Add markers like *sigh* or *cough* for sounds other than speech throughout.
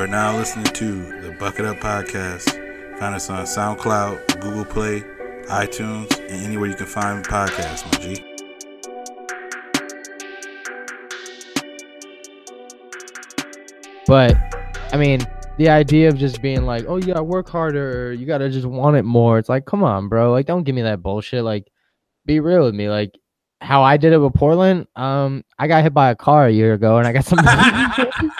are now listening to the Bucket Up Podcast. Find us on SoundCloud, Google Play, iTunes, and anywhere you can find podcasts, my G. But I mean, the idea of just being like, "Oh, you gotta work harder," "You gotta just want it more." It's like, come on, bro. Like, don't give me that bullshit. Like, be real with me. Like, how I did it with Portland. Um, I got hit by a car a year ago, and I got some. *laughs* *laughs*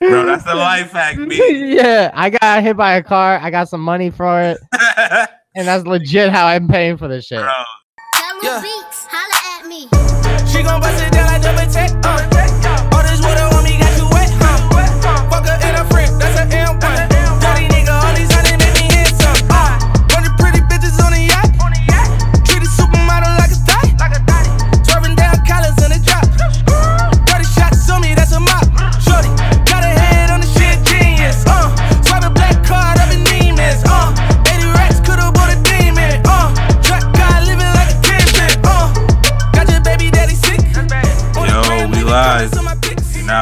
Bro, that's the life hack, *laughs* me. yeah, I got hit by a car. I got some money for it, *laughs* and that's legit how I'm paying for this shit. Bro, Yeah. Beats, holla at me. She gon' bust it down like double tech. Uh.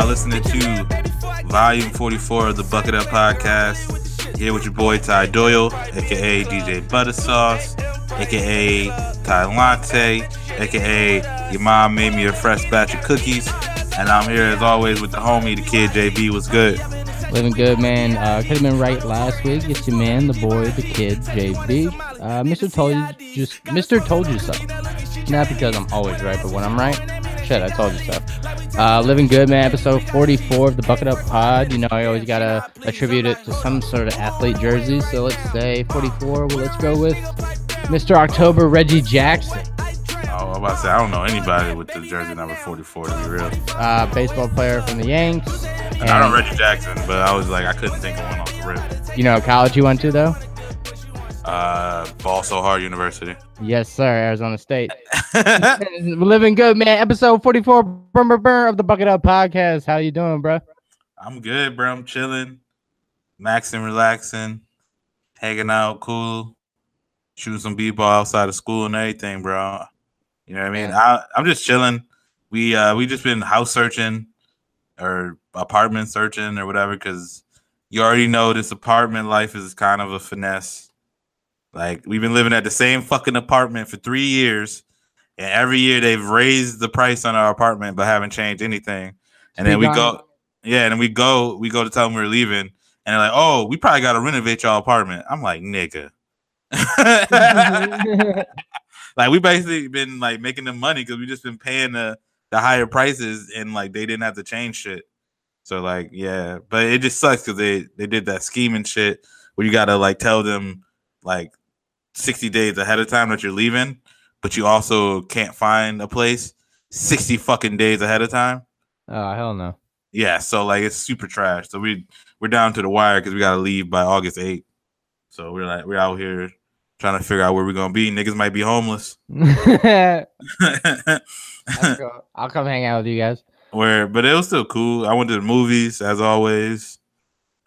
Now listening to Volume 44 of the Bucket Up Podcast. Here with your boy Ty Doyle, aka DJ Butter Sauce, aka Ty Latte, aka your mom made me a fresh batch of cookies. And I'm here as always with the homie, the kid JB. What's good? Living good, man. Uh, could have been right last week. It's your man, the boy, the kid, JB. Uh, Mr. Told you just Mr. Told you so. Not because I'm always right, but when I'm right, shit, I told you so. Uh, living good, man. Episode 44 of the Bucket Up Pod. You know, I always gotta attribute it to some sort of athlete jersey. So let's say 44. Well, let's go with Mr. October Reggie Jackson, Oh, I'm about to say, I don't know anybody with the jersey number 44 to be real. uh, baseball player from the Yanks. And I know Reggie Jackson, but I was like, I couldn't think of one off the rip. You know, college you went to though? Uh, Ball So Hard University. Yes, sir. Arizona State. *laughs* Living good, man. Episode 44 brr, brr, brr, of the Bucket Up Podcast. How you doing, bro? I'm good, bro. I'm chilling, maxing, relaxing, hanging out, cool, shooting some b-ball outside of school and everything, bro. You know what I mean? I, I'm just chilling. We uh we just been house searching or apartment searching or whatever because you already know this apartment life is kind of a finesse. Like we've been living at the same fucking apartment for three years, and every year they've raised the price on our apartment but haven't changed anything. And then we go, yeah, and then we go, we go to tell them we're leaving, and they're like, "Oh, we probably got to renovate your apartment." I'm like, "Nigga." *laughs* like we basically been like making them money because we just been paying the the higher prices and like they didn't have to change shit. So like yeah, but it just sucks because they they did that scheming shit where you gotta like tell them like 60 days ahead of time that you're leaving, but you also can't find a place 60 fucking days ahead of time. oh, hell no. Yeah, so like it's super trash. So we we're down to the wire because we gotta leave by August 8th. So we're like we're out here trying to figure out where we're gonna be. Niggas might be homeless. *laughs* *laughs* I'll come hang out with you guys. where but it was still cool. I went to the movies as always.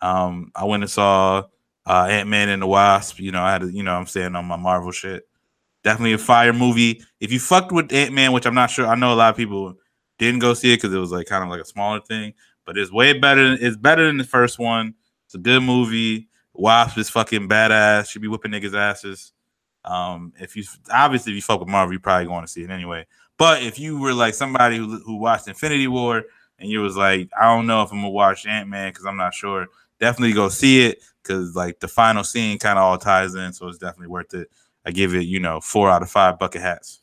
Um, I went and saw uh Ant Man and the Wasp. You know, I had to, you know, I'm saying on my Marvel shit. Definitely a fire movie. If you fucked with Ant Man, which I'm not sure, I know a lot of people didn't go see it because it was like kind of like a smaller thing, but it's way better. It's better than the first one. It's a good movie. Wasp is fucking badass. Should be whipping niggas' asses. Um, if you obviously if you fuck with Marvel, you probably going to see it anyway. But if you were like somebody who, who watched Infinity War and you was like, I don't know if I'm gonna watch Ant Man because I'm not sure, definitely go see it because like the final scene kind of all ties in, so it's definitely worth it. I give it, you know, four out of five bucket hats.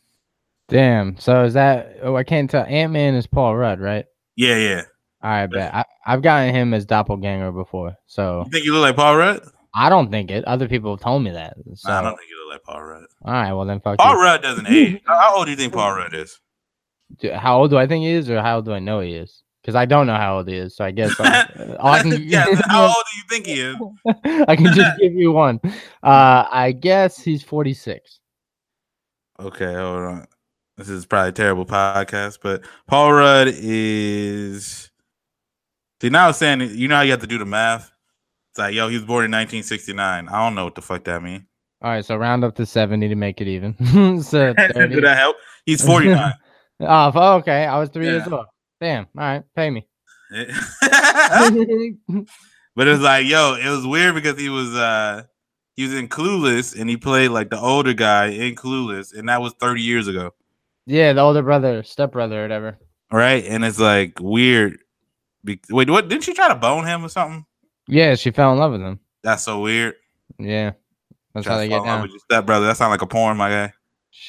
Damn. So is that? Oh, I can't tell. Ant Man is Paul Rudd, right? Yeah, yeah. All right, bet. I, I've gotten him as doppelganger before, so You think you look like Paul Rudd? I don't think it. Other people have told me that. So, Nah, I don't think you look like Paul Rudd. all right, well then, fuck you. Paul you. Rudd doesn't age. How how old do you think Paul *laughs* Rudd is? How old do I think he is, or how old do I know he is? Because I don't know how old he is, so I guess *laughs* I, I can. *laughs* yeah, *laughs* how old do you think he is? I can just give you one. Uh, I guess he's 46. Okay, hold on. This is probably a terrible podcast, but Paul Rudd is. See, now it's saying you know how you have to do the math. It's like, yo, he was born in 1969. I don't know what the fuck that means. All right, so round up to 70 to make it even. so 30. Did that help? He's 49. Oh, okay. I was three years old. Damn. All right, pay me. *laughs* but it was like, yo, it was weird because he was uh he was in Clueless and he played like the older guy in Clueless, and that was 30 years ago. yeah, the older brother, step brother, whatever. Right? And it's like weird. Be- Wait, what didn't she try to bone him or something? Yeah, she fell in love with him. That's so weird. Yeah, that's how they get in down. with your stepbrother. That sounds like a porn, my guy.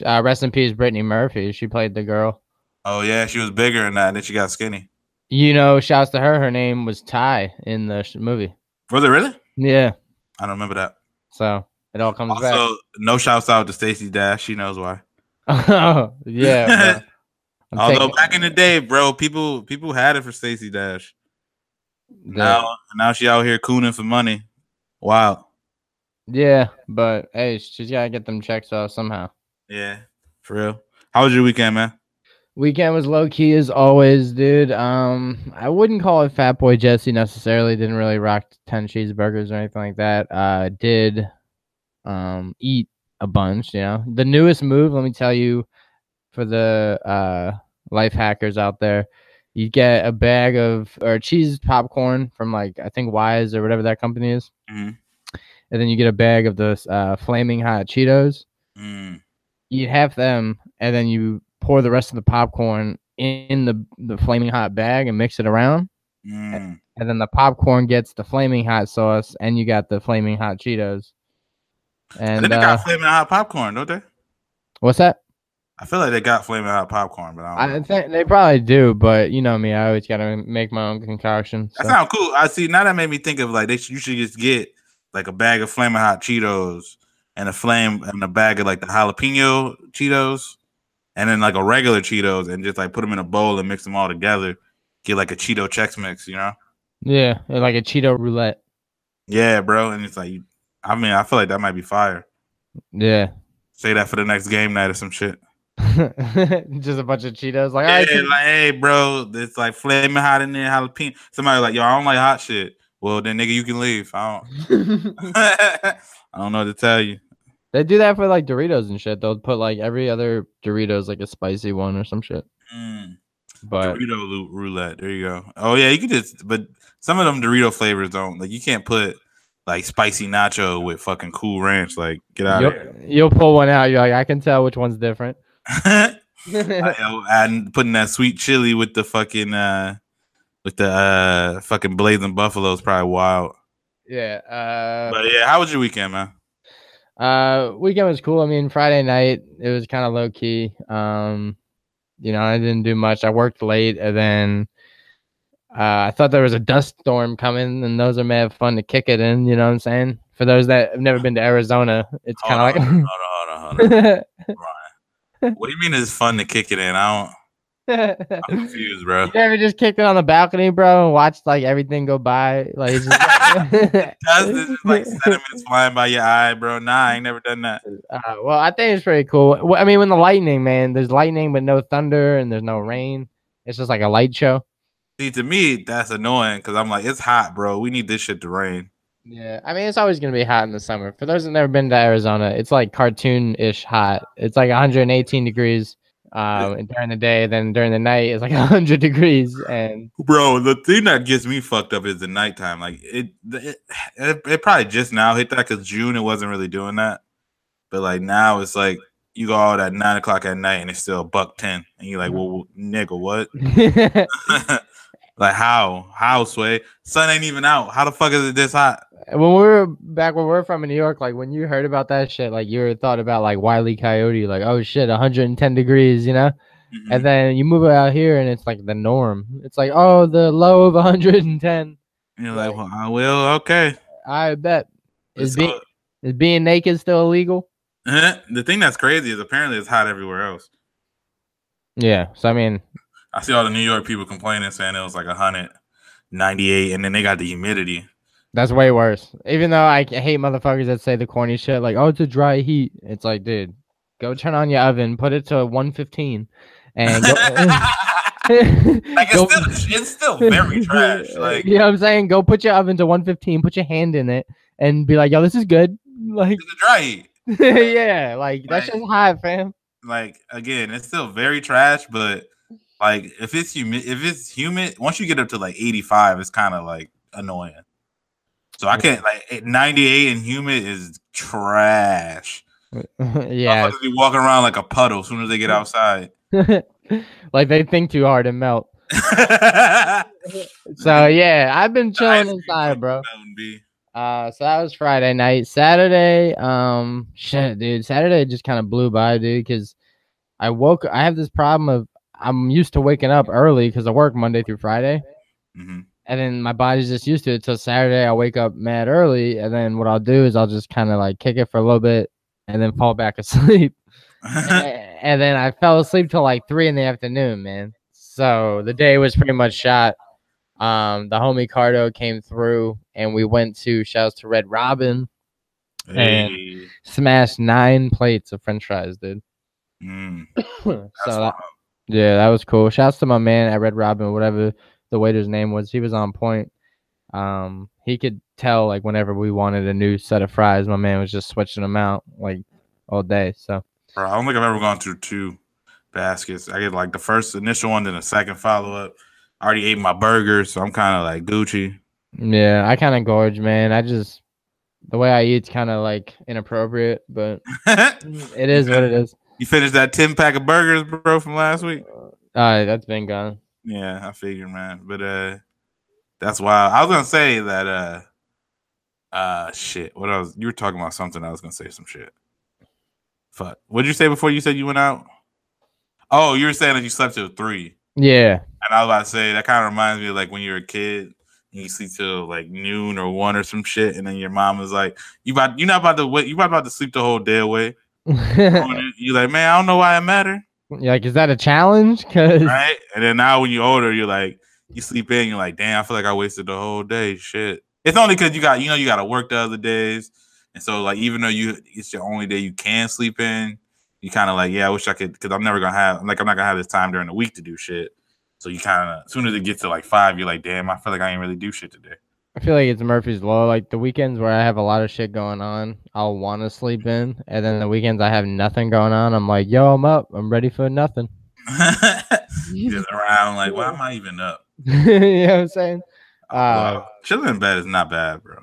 Uh, rest in peace, Brittany Murphy. She played the girl. Oh yeah, she was bigger than that, and then she got skinny. You know, shouts to her. Her name was Ty in the sh- movie. Was it really? Yeah, I don't remember that. so it all comes Also, no shouts out to Stacey Dash. She knows why. back. *laughs* Oh, yeah. *laughs* Although taking- back in the day, bro, people people had it for Stacey Dash. the- Now now she out here cooning for money. Wow. yeah, but hey, she's gotta get them checks off somehow. Yeah, for real. How was your weekend, man? Weekend was low key as always, dude. Um, I wouldn't call it Fat Boy Jesse necessarily. Didn't really rock ten cheeseburgers or anything like that. Uh, did um eat a bunch. You know, the newest move. Let me tell you, for the uh life hackers out there, you get a bag of or cheese popcorn from like I think Wise or whatever that company is, Mhm. and then you get a bag of the uh, flaming hot Cheetos Mm, you have them and then you pour the rest of the popcorn in the the flaming hot bag and mix it around mm. and then the popcorn gets the flaming hot sauce and you got the flaming hot cheetos and they uh, got flaming hot popcorn, don't they? what's that I feel like they got flaming hot popcorn, but I i think they probably do but you know me i always gotta make my own concoction That sounds cool. I see. Now that made me think of like they should, you should just get like a bag of flaming hot Cheetos and a flame and a bag of like the jalapeno Cheetos, and then like a regular Cheetos, and just like put them in a bowl and mix them all together. Get like a Cheeto Chex Mix, you know? yeah like a cheeto roulette Yeah, bro. And it's like, I mean, I feel like that might be fire. yeah Say that for the next game night or some shit. *laughs* just a bunch of cheetos like Yeah, right, like, hey, bro, it's like flaming hot in there, jalapeno. Somebody like, yo, I don't like hot shit. Well, then nigga, you can leave. I don't. *laughs* *laughs* I don't know what to tell you. They do that for like doritos and shit they'll put like every other doritos like a spicy one or some shit Mm, but Dorito roulette. There you go. Oh yeah, you could just, but some of them Dorito flavors don't like. You can't put like spicy nacho with fucking Cool Ranch. Like, get out You'll, of you'll pull one out. You're like, I can tell which one's different. *laughs* and putting that sweet chili with the fucking uh with the uh fucking blazing buffalo is probably wild. yeah. Uh, But yeah, how was your weekend, man? Uh, weekend was cool. I mean, Friday night it was kind of low key. Um, you know, I didn't do much. I worked late, and then uh, I thought there was a dust storm coming, and those are may have fun to kick it in. You know what I'm saying? For those that have never been to Arizona, it's kind of hold on, hold on, hold on. *laughs* like. What do you mean it's fun to kick it in? I don't. I'm *laughs* confused, bro. You ever just kicked it on the balcony, bro, and watched like everything go by? Like, it's just, Does this is like *laughs* *laughs* sediments flying by your eye, bro? Nah, I ain't never done that. uh, well, I think it's pretty cool. Well, I mean, when the lightning, man, there's lightning but no thunder and there's no rain. It's just like a light show. See, to me, that's annoying because I'm like, it's hot, bro. We need this shit to rain. Yeah, I mean, it's always gonna be hot in the summer. For those that never been to Arizona, it's like cartoon-ish hot. It's like 118 degrees um, *laughs* and during the day. Then during the night, it's like *laughs* 100 degrees. And Bro, the thing that gets me fucked up is the nighttime. Like it, it, it, it probably just now hit that because June it wasn't really doing that, but like now it's like you go out at nine o'clock at night and it's still a buck ten, and you're like, well, nigga, what? *laughs* like how? How sway? Sun ain't even out. How the fuck is it this hot? when we were back where we're from in New York, like when you heard about that shit, like you were thought about like Wiley Coyote, like oh shit, 110 degrees, you know. Mhm. And then you move out here, and it's like the norm. It's like oh, the low of 110. You're like, well, I will. Okay. I bet. Is being is being naked still illegal? the thing that's crazy is apparently it's hot everywhere else. Yeah. So I mean, I see all the New York people complaining, saying it was like 198, and then they got the humidity. that's way worse. Even though I hate motherfuckers that say the corny shit, like oh, it's a dry heat. It's like, dude, go turn on your oven, put it to 115, and go. *laughs* like *laughs* go- it's still, it's still very *laughs* trash. Like you know what I'm saying? Go put your oven to 115, put your hand in it, and be like, yo, this is good. Like, it's a dry heat. yeah, like that's Right. just hot, fam. Like again, it's still very trash, but Like if it's humid, if it's humid, once you get up to like 85, it's kind of like annoying. So I can't like eh, 98 and humid is trash. *laughs* yeah, be walking around like a puddle as soon as they get outside. *laughs* like they think too hard and melt. *laughs* So yeah, I've been chilling inside, bro. Uh, so that was Friday night. Saturday, um, shit, dude. Saturday just kind of blew by, dude. Because I woke. I have this problem of I'm used to waking up early because I work Monday through Friday, Mhm. and then my body's just used to it. So Saturday, I wake up mad early, and then what I'll do is I'll just kind of like kick it for a little bit, and then fall back *laughs* asleep. *laughs* A- and then I fell asleep till like three in the afternoon, man. So the day was pretty much shot. Um, the homie Cardo came through, and we went to shouts to Red Robin, Hey. smashed nine plates of French fries, dude. Mm, *coughs* so that's that. Yeah, that was cool. Shouts to my man at Red Robin, whatever the waiter's name was. He was on point. Um, he could tell like whenever we wanted a new set of fries, my man was just switching them out like all day. So Bro, I don't think I've ever gone through two baskets. I get like the first initial one, then a second follow up. I already ate my burger, so I'm kind of like Gucci. yeah, I kind of gorge, man. I just the way I eat's kind of like inappropriate, but *laughs* it is what it is. You finished that 10 pack of burgers, bro, from last week? Uh, that's been gone. Yeah, I figured, man. But uh that's wild. I was gonna say that uh uh shit. What else? You were talking about something. I was gonna say some shit. Fuck. What did you say before you said you went out? Oh, you were saying that you slept till three. Yeah, And I was about to say that kind of reminds me of like when you were a kid and you sleep till like noon or one or some shit, and then your mom was like, "You about you not about to wait? You about to sleep the whole day away?" You like, man, I don't know why it matter, You're like, is that a challenge? Cause right? And then now when you're older, you're like, you sleep in, you're like, damn, I feel like I wasted the whole day. Shit. It's only because you got you know you got to work the other days, and so like even though you it's your only day you can sleep in, you kind of like, yeah, I wish I could because I'm never gonna have like I'm not gonna have this time during the week to do shit. So you kind of as soon as it gets to like five, you're like, damn, I feel like I ain't really do shit today. I feel like it's Murphy's law. Like the weekends where I have a lot of shit going on, I'll want to sleep in, and then the weekends I have nothing going on, I'm like, yo, I'm up, I'm ready for nothing. *laughs* Just around like, why am I even up? *laughs* you know what I'm saying? Uh, Wow. Chilling in bed is not bad, bro.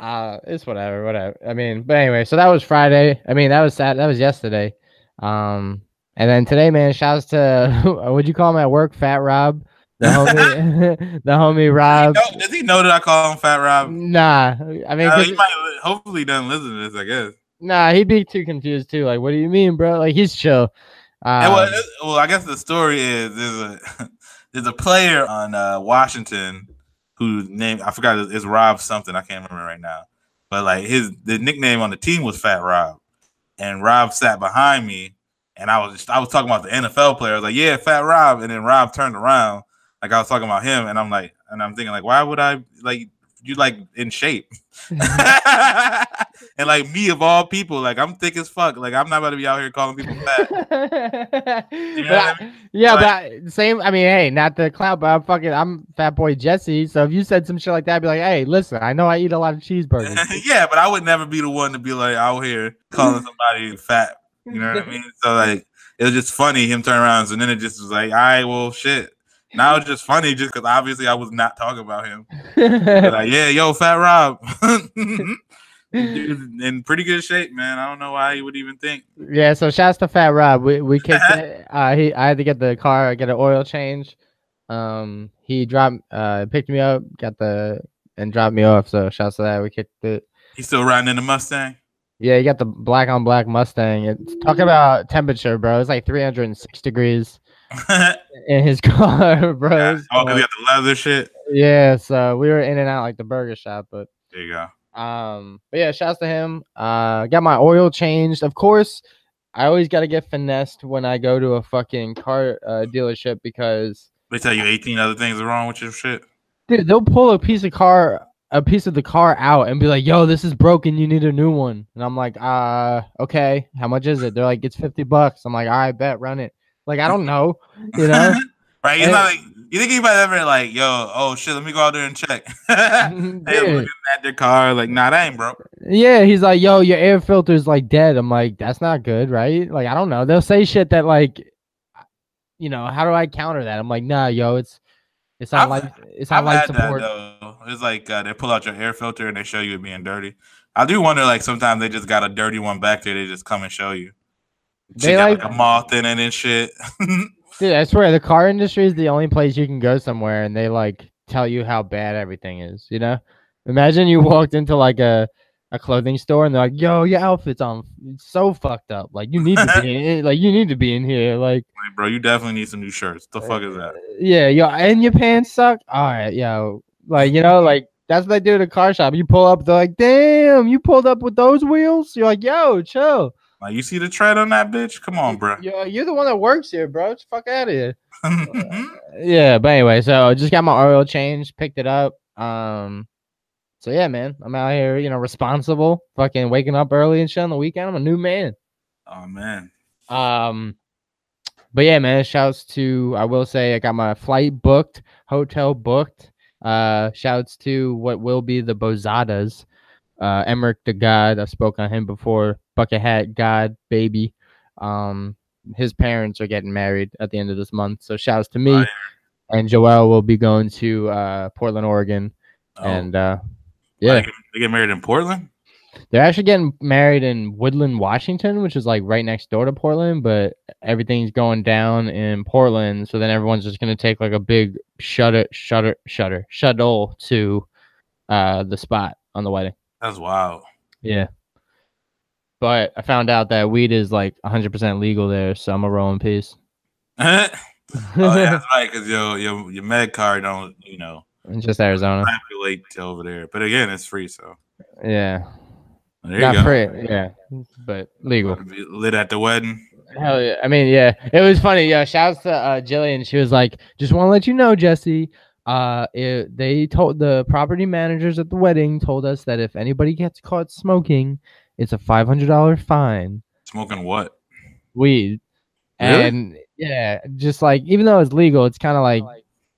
uh, it's whatever, whatever. I mean, but anyway, so that was Friday. I mean, that was Sat. That was yesterday. Um, and then today, man, shouts to *laughs* what'd you call him at work, Fat Rob, *laughs* *laughs* the homie, the homie Rob. Does he, know, does he know that I call him Fat Rob? Nah, I mean, Uh, he might hopefully he doesn't listen to this, I guess. nah, he'd be too confused too. Like, what do you mean, bro? Like, he's chill. Um, well, well, I guess the story is there's a *laughs* there's a player on uh, Washington whose name I forgot is Rob something I can't remember right now, but like his the nickname on the team was Fat Rob, and Rob sat behind me, and I was just I was talking about the NFL player. I was like, yeah, Fat Rob, and then Rob turned around like I was talking about him, and I'm like, and I'm thinking like, why would I like you like in shape? *laughs* and like me of all people, like I'm thick as fuck. Like I'm not about to be out here calling people fat. *laughs* But know what I- yeah, Like- but same. I mean, hey, not the clown, but I'm fucking. I'm Fat Boy Jesse. So if you said some shit like that, I'd be like, hey, listen, I know I eat a lot of cheeseburgers. *laughs* yeah, but I would never be the one to be like out here calling somebody fat. You know what I mean? So like it was just funny him turn around, and then it just was like, all right, well, shit. Now it's just funny just because obviously I was not talking about him. Like, *laughs* yeah, yo, Fat Rob, *laughs* *laughs* dude, in pretty good shape, man. I don't know why he would even think. yeah. So shouts to Fat Rob. We we kicked it. Uh, he I had to get the car, get an oil change. Um, he dropped, uh, picked me up, got the and dropped me off. So shouts to that. We kicked it. He's still riding in the Mustang. Yeah, you got the black on black Mustang. It's talk about temperature, bro. It's like 306 degrees *laughs* in his car, *laughs* bro. Yeah. Oh, 'cause cold. we got the leather shit. Yeah, so we were in and out like the burger shop, but There you go. um, but yeah, shouts to him. Uh, got my oil changed. Of course, I always got to get finessed when I go to a fucking car uh, dealership because, They tell you 18 other things are wrong with your shit. dude, they'll pull a piece of car, a piece of the car out and be like, "Yo, this is broken. You need a new one." And I'm like, "Uh, okay. How much is it?" They're like, "It's fifty bucks." I'm like, "All right, bet, run it." Like, I don't know, you *laughs* know. right? And- not like you think anybody ever like, yo, oh shit, let me go out there and check. they Dude. looking at their car, like, nah, that ain't broke. Yeah, he's like, yo, your air filter's like dead. I'm like, that's not good, right? Like, I don't know. They'll say shit that like you know, how do I counter that? I'm like, nah, yo, it's it's not like it's not like had that It's like uh, they pull out your air filter and they show you it being dirty. I do wonder, like sometimes they just got a dirty one back there. They just come and show you. They got, like- like a moth in it and shit. *laughs* Dude, I swear the car industry is the only place you can go somewhere and they like tell you how bad everything is, you know? Imagine you walked into like a a clothing store and they're like, "Yo, your outfit's on it's so fucked up. Like you need to be in, like you need to be in here like *laughs* like, bro, you definitely need some new shirts. The fuck is that? Uh, yeah, yo, and your pants suck. All right, yo, like you know, like that's what they do at a car shop. You pull up, they're like, "Damn, you pulled up with those wheels." You're like, "Yo, chill." Like you see the tread on that bitch? Come on, bro. Yo, you're the one that works here, bro. Get the fuck out of here. *laughs* Yeah, but anyway, so I just got my oil change, picked it up. Um, so yeah, man, I'm out here, you know, responsible, fucking waking up early and shit on the weekend. I'm a new man. oh man. Um, but yeah, man, shouts to I will say I got my flight booked, hotel booked. Uh, shouts to what will be the Bozadas. Uh, Emmerich the God. I've spoken on him before. Bucket Hat God, baby. Um, his parents are getting married at the end of this month. So shouts to me. Fire. And Joel will be going to uh Portland, Oregon. Oh, And uh yeah, They get, they get married in Portland? they're actually getting married in Woodland, Washington, which is like right next door to Portland, but everything's going down in Portland. So then everyone's just gonna take like a big shutter, shutter, shutter, shuttle to uh the spot on the wedding. That's wild. Yeah. But I found out that weed is like 100% legal there, so I'm a rolling piece. *laughs* oh yeah, that's right. Because your your your med card don't you know It's just Arizona. to over there. But again, it's free. So Yeah. there you Not go. free. Yeah. But legal. Lit at the wedding. Hell yeah. I mean, yeah. It was funny. Yeah. Shouts to uh, Jillian. She was like, just want to let you know, Jesse. Uh, it, they told the property managers at the wedding told us that if anybody gets caught smoking, it's a five hundred dollar fine. Smoking what? Weed. Really? And yeah, just like even though it's legal, it's kind of like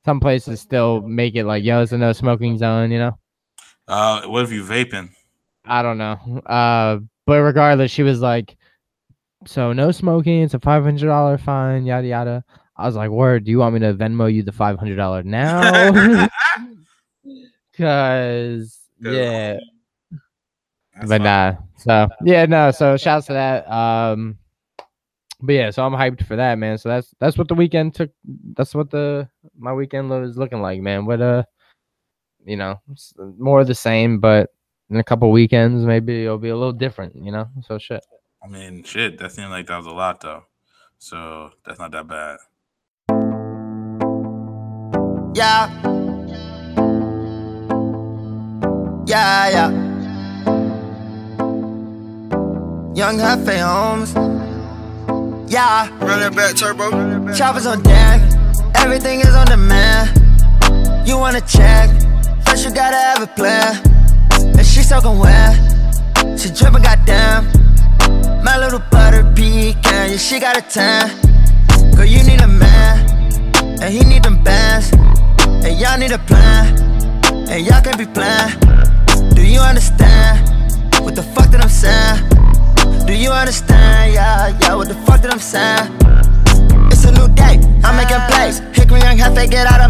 some places still make it like, yo, it's a no smoking zone. You know. Uh, what if you vaping? I don't know. Uh, but regardless, she was like, "So no smoking. It's a five hundred dollar fine. Yada yada." I was like, "Word? Do you want me to Venmo you the five hundred dollar now?" *laughs* *laughs* Cause yeah, That's but fine. nah. So yeah, no. So shouts to that. Um, but yeah, so I'm hyped for that, man. So that's that's what the weekend took. That's what the my weekend was looking like, man. What uh, you know, more of the same, but in a couple weekends maybe it'll be a little different, you know. So shit. I mean, shit. That seemed like that was a lot though. So that's not that bad. Yeah. Yeah, yeah. Young Jefe Holmes. Yeah. Run back, turbo. Choppers on deck. Everything is on demand. You wanna check? First you gotta have a plan. And she soaking wet. She dripping goddamn. My little butter pecan. Yeah, she got a tan. Girl, you need a man. And he need them bands. And y'all need a plan. And y'all can be playing. Do you understand? What the fuck that I'm saying? Do you understand? Yeah, yeah, what the fuck did I'm saying? It's a new day, I'm making plays. Hickory young Jefe, get out of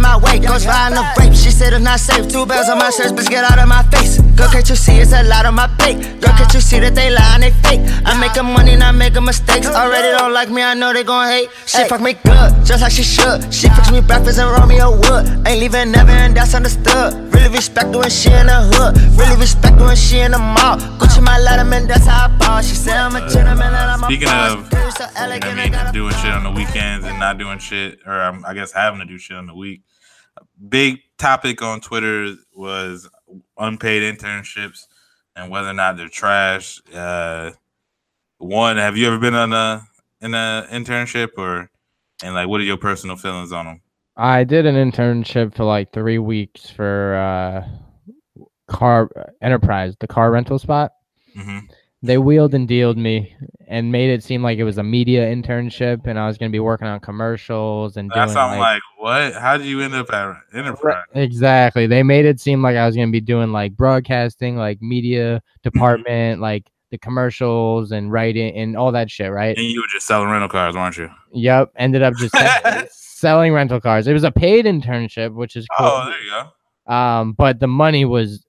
my way. Goes riding the rape, she said it's not safe. Two bells on my shirt, bitch, get out of my face. Girl, can't you see it's a lot on my plate? Girl, can't you see that they lie and they fake? I'm making money, not making mistakes. Already don't like me, I know they gon' hate. She fuck me good, just like she should. She fix me breakfast and Romeo wood. Ain't leaving never, and that's understood. Really respect her when she in the hood. Really respect her when she in the mall. Gucci my letterman, that's how I ball. She said I'm a gentleman and I'm a Speaking boss. of, you so know elegant, I I mean, got doing shit on the weekends and not doing shit, or um, I guess having to do shit on the week. Big topic on Twitter was unpaid internships and whether or not they're trash. Uh, one, have you ever been on a in a internship, or and like, what are your personal feelings on them? I did an internship for like three weeks for uh car enterprise, the car rental spot. hmm They wheeled and dealed me and made it seem like it was a media internship and I was gonna be working on commercials and doing That's something like, like, what? How did you end up at Enterprise? exactly. They made it seem like I was gonna be doing like broadcasting, like media department, like the commercials and writing and all that shit, right? And you were just selling rental cars, weren't you? Yep. Ended up just *laughs* selling rental cars. It was a paid internship, which is cool. Oh, there you go. Um, but the money was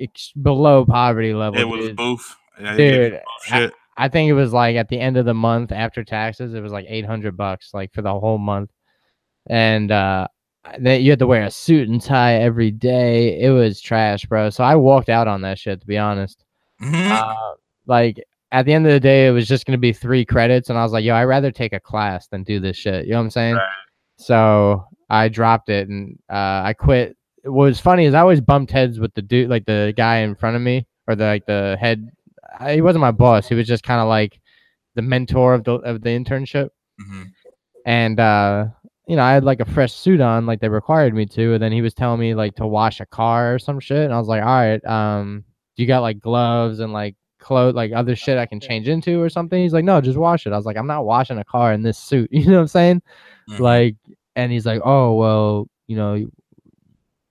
ex- below poverty level. It was dude. boof. Yeah, Dude, shit. I think it was like at the end of the month after taxes, it was like eight hundred bucks, like for the whole month. And uh then you had to wear a suit and tie every day. It was trash, bro. So I walked out on that shit to be honest. Mhm. Uh, like at the end of the day, it was just gonna be three credits, and I was like, yo, I'd rather take a class than do this shit. You know what I'm saying? Right. So I dropped it and uh, I quit. What was funny is I always bumped heads with the dude, like the guy in front of me, or the like the head. I, he wasn't my boss. He was just kind of like the mentor of the of the internship. Mhm. And uh, you know, I had like a fresh suit on, like they required me to. And then he was telling me like to wash a car or some shit. And I was like, all right, um, you got like gloves and like clothes, like other shit I can change into or something? He's like, no, just wash it. I was like, I'm not washing a car in this suit. *laughs* You know what I'm saying? Mhm. Like, and he's like, oh well, you know,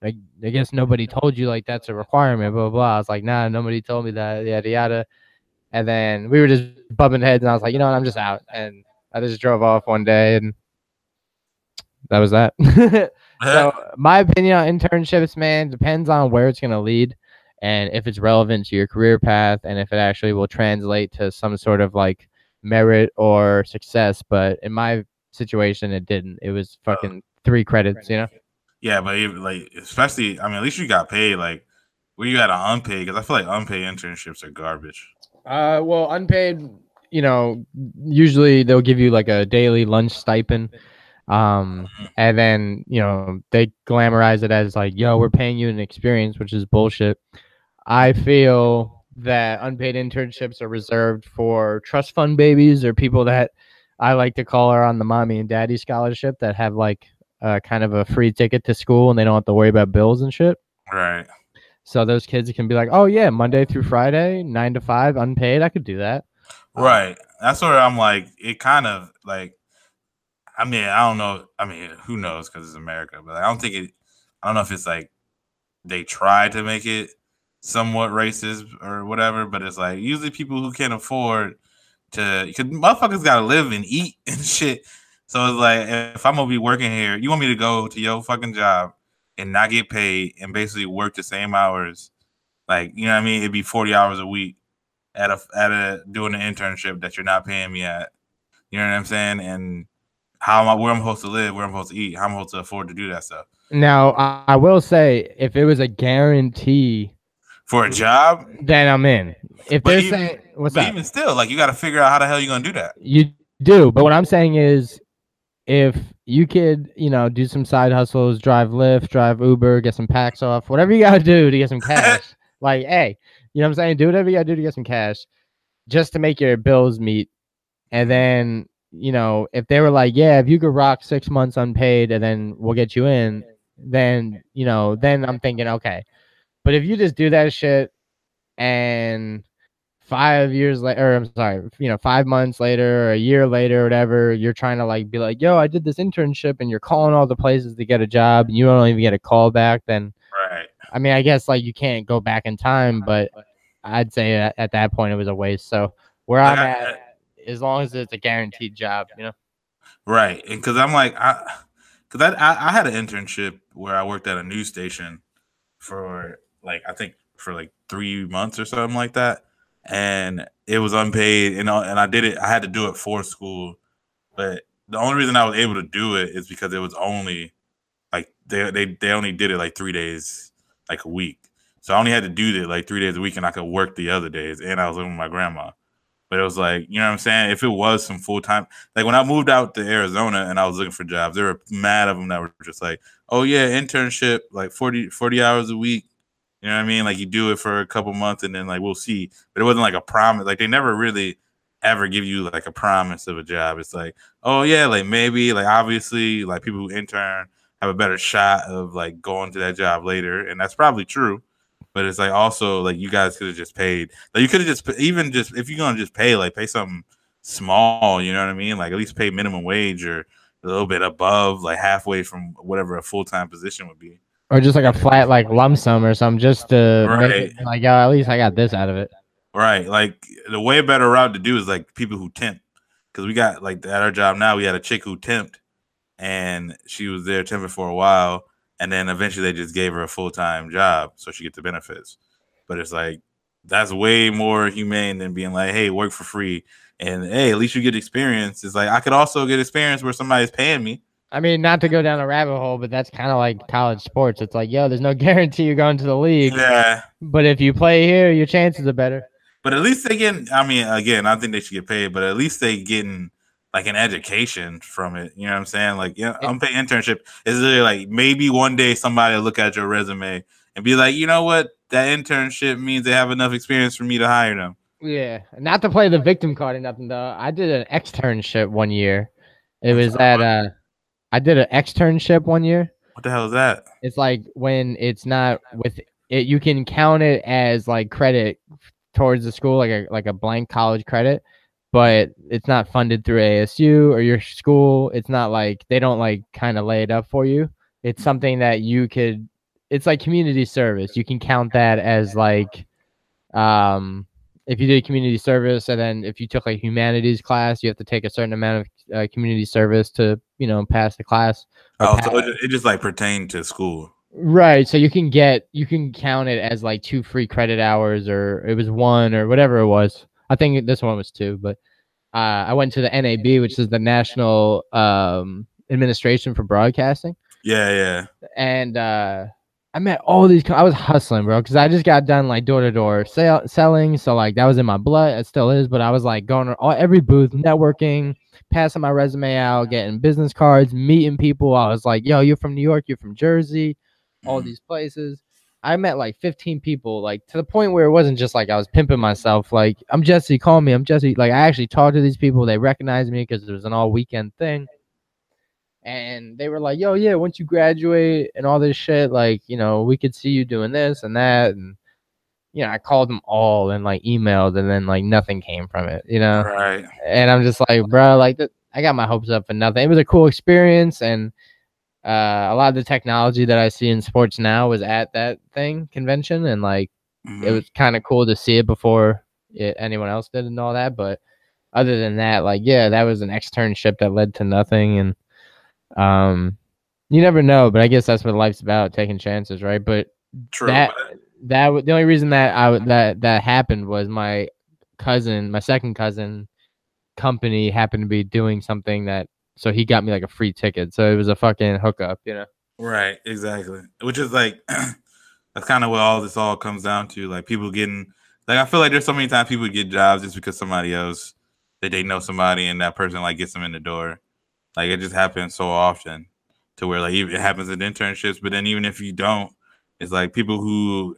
I, I guess nobody told you like that's a requirement. Blah blah. blah. I was like, nah, nobody told me that. Yada yada. And then we were just bumping heads, and I was like, you know what, I'm just out. And I just drove off one day, and that was that. *laughs* so *laughs* my opinion on internships, man, depends on where it's gonna lead, and if it's relevant to your career path, and if it actually will translate to some sort of like merit or success. But in my situation, it didn't. It was oh. fucking three credits, you know. Yeah, but even, like especially, I mean, at least you got paid. Like, where you had an unpaid? Because I feel like unpaid internships are garbage. Uh, well, unpaid, you know, usually they'll give you like a daily lunch stipend. Um, and then, you know, they glamorize it as like, yo, we're paying you an experience, which is bullshit. I feel that unpaid internships are reserved for trust fund babies or people that I like to call are on the mommy and daddy scholarship that have like uh, kind of a free ticket to school and they don't have to worry about bills and shit. Right. So those kids can be like, oh yeah, Monday through Friday, nine to five, unpaid. I could do that. Right. That's where I'm like, it kind of like, I mean, I don't know. I mean, who knows? Because it's America, but I don't think it. I don't know if it's like they try to make it somewhat racist or whatever, but it's like usually people who can't afford to, because motherfuckers gotta live and eat *laughs* and shit. So it's like, if I'm gonna be working here, you want me to go to your fucking job and not get paid and basically work the same hours, like you know what I mean? It'd be 40 hours a week at a at a doing an internship that you're not paying me at. You know what I'm saying? And how am I where I'm supposed to live, where I'm supposed to eat, how am I'm supposed to afford to do that stuff. Now, I, I will say, if it was a guarantee, For a job, then I'm in. If But they're even- saying, what's but that? even still, like you gotta figure out how the hell you're gonna do that. You do, but what I'm saying is, if you could, you know, do some side hustles, drive Lyft, drive Uber, get some packs off, whatever you gotta *laughs* do to get some cash. *laughs* like, hey, you know what I'm saying? Do whatever you gotta do to get some cash, just to make your bills meet. And then, you know, if they were like, yeah, if you could rock six months unpaid, and then we'll get you in, then you know, then I'm thinking, okay. But if you just do that shit and five years later, I'm sorry, you know, five months later or a year later whatever, you're trying to like be like, yo, I did this internship and you're calling all the places to get a job and you don't even get a call back, then Right. I mean, I guess like you can't go back in time, but I'd say at, at that point it was a waste. So where I'm I- at, as long as it's a guaranteed job, you know. Right. And cause I'm like, I cause I, I I had an internship where I worked at a news station for like I think for like three months or something like that. And it was unpaid and, and I did it, I had to do it for school. But the only reason I was able to do it is because it was only like they they, they only did it like three days like a week. So I only had to do it like three days a week and I could work the other days and I was living with my grandma. But it was like, you know what I'm saying? If it was some full time like when I moved out to Arizona and I was looking for jobs, there were mad of them that were just like, oh yeah, internship, like 40, 40 hours a week. You know what I mean? Like you do it for a couple months and then like we'll see. But it wasn't like a promise. Like they never really ever give you like a promise of a job. It's like, oh yeah, like maybe like obviously like people who intern have a better shot of like going to that job later, and that's probably true. But it's like also like you guys could have just paid. Like you could have just even just if you're gonna just pay like pay something small. You know what I mean? Like at least pay minimum wage or a little bit above, like halfway from whatever a full time position would be. Or just like a flat like lump sum or something, just to Right. it, like, oh, at least I got this out of it. Right. Like the way better route to do is like people who tempt. Because we got like at our job now, we had a chick who temped and she was there temping for a while. And then eventually they just gave her a full time job so she gets the benefits. But it's like that's way more humane than being like, hey, work for free. And hey, at least you get experience. It's like I could also get experience where somebody's paying me. I mean, not to go down a rabbit hole, but that's kind of like college sports. It's like, yo, there's no *laughs* guarantee you're going to the league, Yeah. but if you play here, your chances are better. But at least they get. I mean, again, I think they should get paid, but at least they getting like an education from it. You know what I'm saying? Like, yeah, unpaid internship is really like maybe one day somebody will look at your resume and be like, you know what, that internship means they have enough experience for me to hire them. Yeah, not to play the victim card or nothing though. I did an externship one year. It was at uh, I did an externship one year. What the hell is that? It's like when it's not with it, you can count it as like credit towards the school, like a like a blank college credit, but it's not funded through ASU or your school. It's not like they don't like kind of lay it up for you. It's something that you could. It's like community service. You can count that as like, um, if you did community service, and then if you took like humanities class, you have to take a certain amount of uh, community service to you know pass the class. Oh, pa- so it, it just like pertained to school. Right. So you can get you can count it as like two free credit hours or it was one or whatever it was. I think this one was two, but uh, I went to the NAB, which is the National um, Administration for Broadcasting, Yeah, yeah. and uh, I met all these. I was hustling, bro, because I just got done like door to door sell selling. So like that was in my blood. It still is, but I was like going to all, every booth, networking, passing my resume out, getting business cards, meeting people. I was like, "Yo, you're from New York. You're from Jersey." all Mhm. these places. I met like 15 people, like to the point where it wasn't just like I was pimping myself. Like, I'm Jesse, call me. I'm Jesse. Like, I actually talked to these people. They recognized me because it was an all weekend thing. And they were like, yo, yeah, once you graduate and all this shit, like, you know, we could see you doing this and that. And, you know, I called them all and like emailed and then like nothing came from it, you know? Right. and I'm just like, bro, like th- I got my hopes up for nothing. It was a cool experience, and uh, a lot of the technology that I see in sports now was at that thing convention, and like it Mhm. was kind of cool to see it before it, anyone else did and all that. But other than that, like yeah, that was an externship that led to nothing, and um, you never know. But I guess that's what life's about, taking chances, right? But True. that but- that the only reason that I that that happened was my cousin, my second cousin company happened to be doing something that so he got me like a free ticket. So it was a fucking hookup, you know. Right, exactly. Which is like *clears throat* that's kind of what all this all comes down to. Like people getting like I feel like there's so many times people get jobs just because somebody else that they know somebody and that person like gets them in the door. Like it just happens so often to where like it happens in internships, but then even if you don't, it's like people who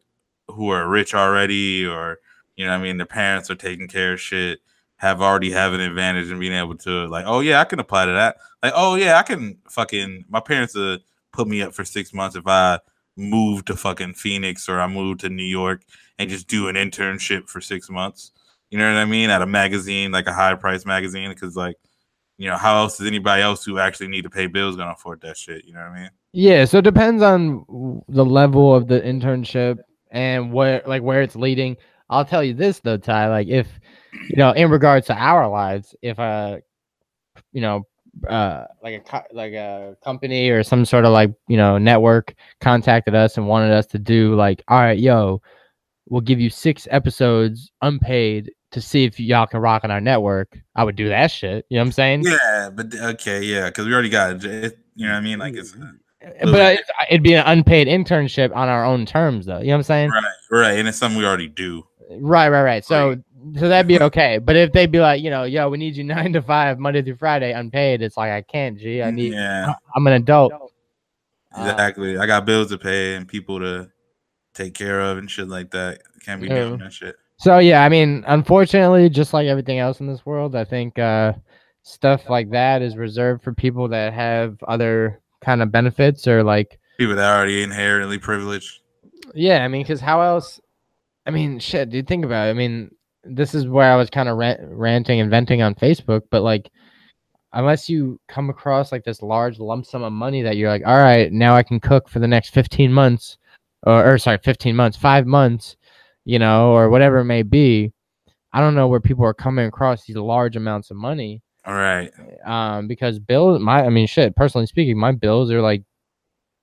who are rich already or you know I mean their parents are taking care of shit have already have an advantage in being able to like oh yeah I can apply to that like oh yeah I can fucking my parents uh put me up for six months if I move to fucking Phoenix or I move to New York and just do an internship for six months. You know what I mean? At a magazine, like a high price magazine, because like, you know, how else is anybody else who actually need to pay bills gonna afford that shit? You know what I mean? Yeah, so it depends on the level of the internship and where like where it's leading. I'll tell you this though, Ty, like if you know, in regards to our lives, if a you know, uh like a like a company or some sort of like, you know, network contacted us and wanted us to do like, all right, yo, we'll give you 6 episodes unpaid to see if y'all can rock on our network. I would do that shit. You know what I'm saying? Yeah, but okay, yeah, because we already got it. You know what I mean? Like it's But it- it'd be an unpaid internship on our own terms though. You know what I'm saying? right, right, and it's something we already do. Right, right, right. So, so that'd be okay. But if they'd be like, you know, yo, we need you *laughs* nine to five, Monday through Friday, unpaid, it's like I can't. G, I need. yeah, I'm an adult. Uh, exactly. I got bills to pay and people to take care of and shit like that. Can't be Yeah. doing that shit. So yeah, I mean, unfortunately, just like everything else in this world, I think uh, stuff like that is reserved for people that have other kind of benefits or like, People that are already inherently privileged. yeah, I mean, because how else? I mean, shit, dude, think about it. I mean, this is where I was kind of rant- ranting and venting on Facebook, but like, unless you come across like this large lump sum of money that you're like, all right, now I can cook for the next 15 months, or, or sorry, 15 months, five months, you know, or whatever it may be. I don't know where people are coming across these large amounts of money. All right. Um, because bills, my, I mean, shit. Personally speaking, my bills are like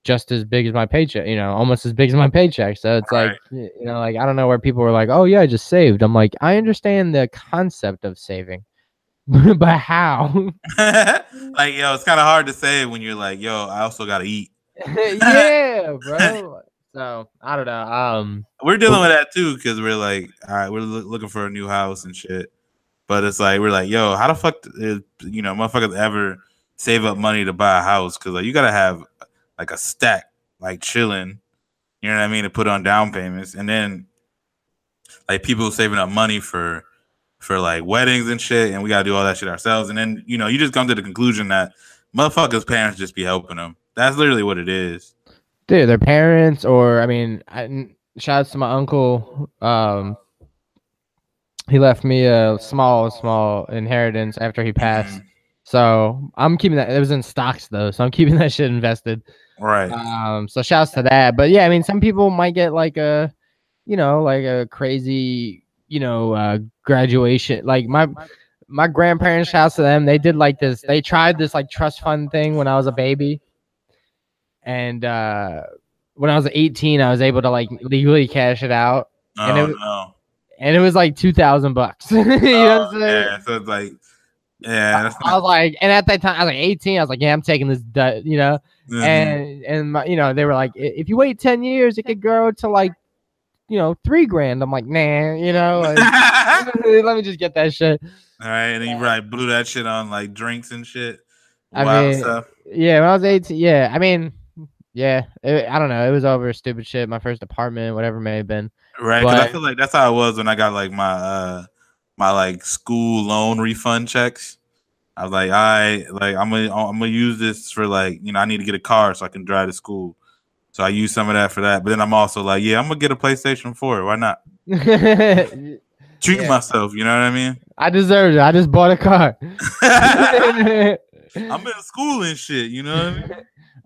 just as big as my paycheck. You know, almost as big as my paycheck. So it's like, y- you know, like I don't know where people are like, oh yeah, I just saved. I'm like, I understand the concept of saving, *laughs* but how? *laughs* like yo, it's kind of hard to say when you're like, yo, I also gotta eat. *laughs* yeah, bro. So I don't know. Um, We're dealing with that too because we're like, all right, we're loo- looking for a new house and shit. But it's like we're like, yo, how the fuck, is, you know, motherfuckers ever save up money to buy a house? Because like you gotta have like a stack, like chilling. You know what I mean to put on down payments, and then like people saving up money for for like weddings and shit, and we gotta do all that shit ourselves. And then you know you just come to the conclusion that motherfuckers' parents just be helping them. That's literally what it is. dude, their parents, or I mean, I, n- shout out to my uncle. Um, he left me a small, small inheritance after he passed. Mhm. So I'm keeping that. It was in stocks though, so I'm keeping *laughs* that shit invested. Right. Um, so shouts to that. But yeah, I mean, some people might get like a, you know, like a crazy, you know, uh, graduation. Like my my grandparents, shouts to them. They did like this. They tried this like trust fund thing when I was a baby, and uh, when I was 18, I was able to like legally cash it out, Oh and it no. And it was like two thousand bucks. *laughs* you know what Oh, I'm saying? yeah, so it's like, yeah, that's I was like, and at that time, I was like 18. I was like, yeah, I'm taking this, du- you know. Mhm. and and my, you know they were like if you wait 10 years it could grow to like you know three grand i'm like nah you know *laughs* like, *laughs* let me just get that shit All right, and then you probably blew that shit on like drinks and shit. I Wild mean, stuff. yeah when i was 18 yeah i mean yeah it, i don't know it was over stupid shit my first apartment whatever it may have been Right, because I feel like that's how it was when I got like my uh my like school loan refund checks. I was like, I like I'm gonna I'm gonna use this for like you know I need to get a car so I can drive to school. So I use some of that for that. But then I'm also like, yeah, I'm gonna get a PlayStation 4. Why not? *laughs* Treat Yeah. myself, you know what I mean? i deserve it i just bought a car *laughs* I'm in school and shit, you know what I mean?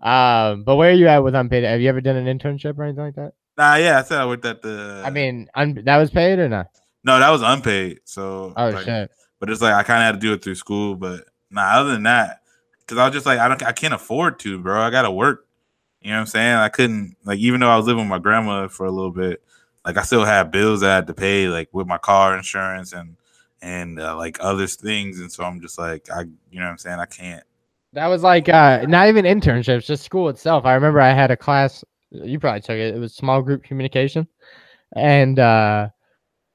*laughs* um but where are you at with unpaid have you ever done an internship or anything like that Nah, yeah, I said I worked at the i mean un- that was paid or not no, that was unpaid. So oh like, shit but it's like I kind of had to do it through school. But nah, other than that, because I was just like, I don't, I can't afford to, bro. I gotta work. You know what I'm saying? I couldn't like, even though I was living with my grandma for a little bit, like I still had bills I had to pay, like with my car insurance and and uh, like other things. And so I'm just like, I, you know what I'm saying? I can't. That was like uh not even internships, just school itself. I remember I had a class you probably took it. It was small group communication. And uh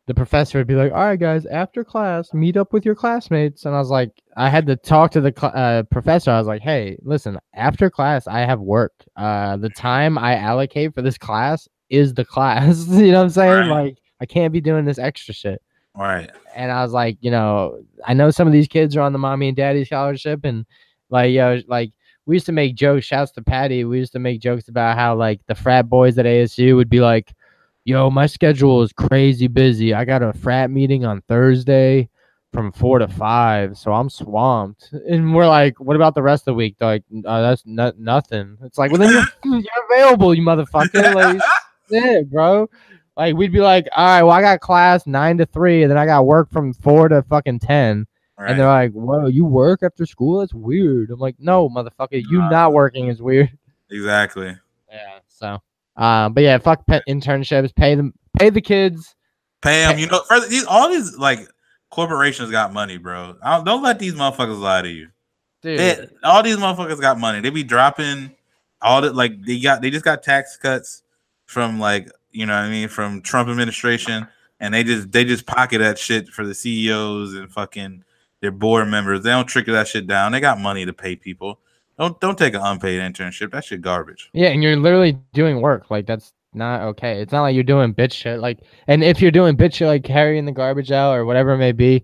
the professor would be like, "All right, guys, after class, meet up with your classmates." And I was like, I had to talk to the cl- uh, professor. I was like, "Hey, listen, after class, I have work. Uh, the time I allocate for this class is the class. *laughs* you know what I'm saying? Right. Like, I can't be doing this extra shit." Right. and I was like, you know, I know some of these kids are on the mommy and daddy scholarship, and like, yo, like we used to make jokes. Shouts to Patty. We used to make jokes about how like the frat boys at ASU would be like, yo, my schedule is crazy busy. I got a frat meeting on Thursday from four to five, so I'm swamped. And we're like, what about the rest of the week? They're like, uh, that's not nothing. It's like, well, then you're, *laughs* you're available, you motherfucker. Like, *laughs* yeah, bro. Like we'd be like, all right, well, I got class nine to three, and then I got work from four to fucking ten. All And they're like, whoa, you work after school? That's weird. I'm like, no, motherfucker, you Nah. not working is weird. Exactly. Yeah. So, um, but yeah, fuck pet internships. Pay them, pay the kids. Pay them. You know, these all these like corporations got money, bro. I don't, don't let these motherfuckers lie to you. Dude, They- all these motherfuckers got money. They be dropping all the like they got they just got tax cuts from like you know what I mean from Trump administration and they just they just pocket that shit for the CEOs and fucking their board members. They don't trickle that shit down. They got money to pay people. Don't don't take an unpaid internship. That shit garbage. yeah, and you're literally doing work. Like that's not okay. It's not like you're doing bitch shit. Like, and if you're doing bitch shit, like carrying the garbage out or whatever it may be,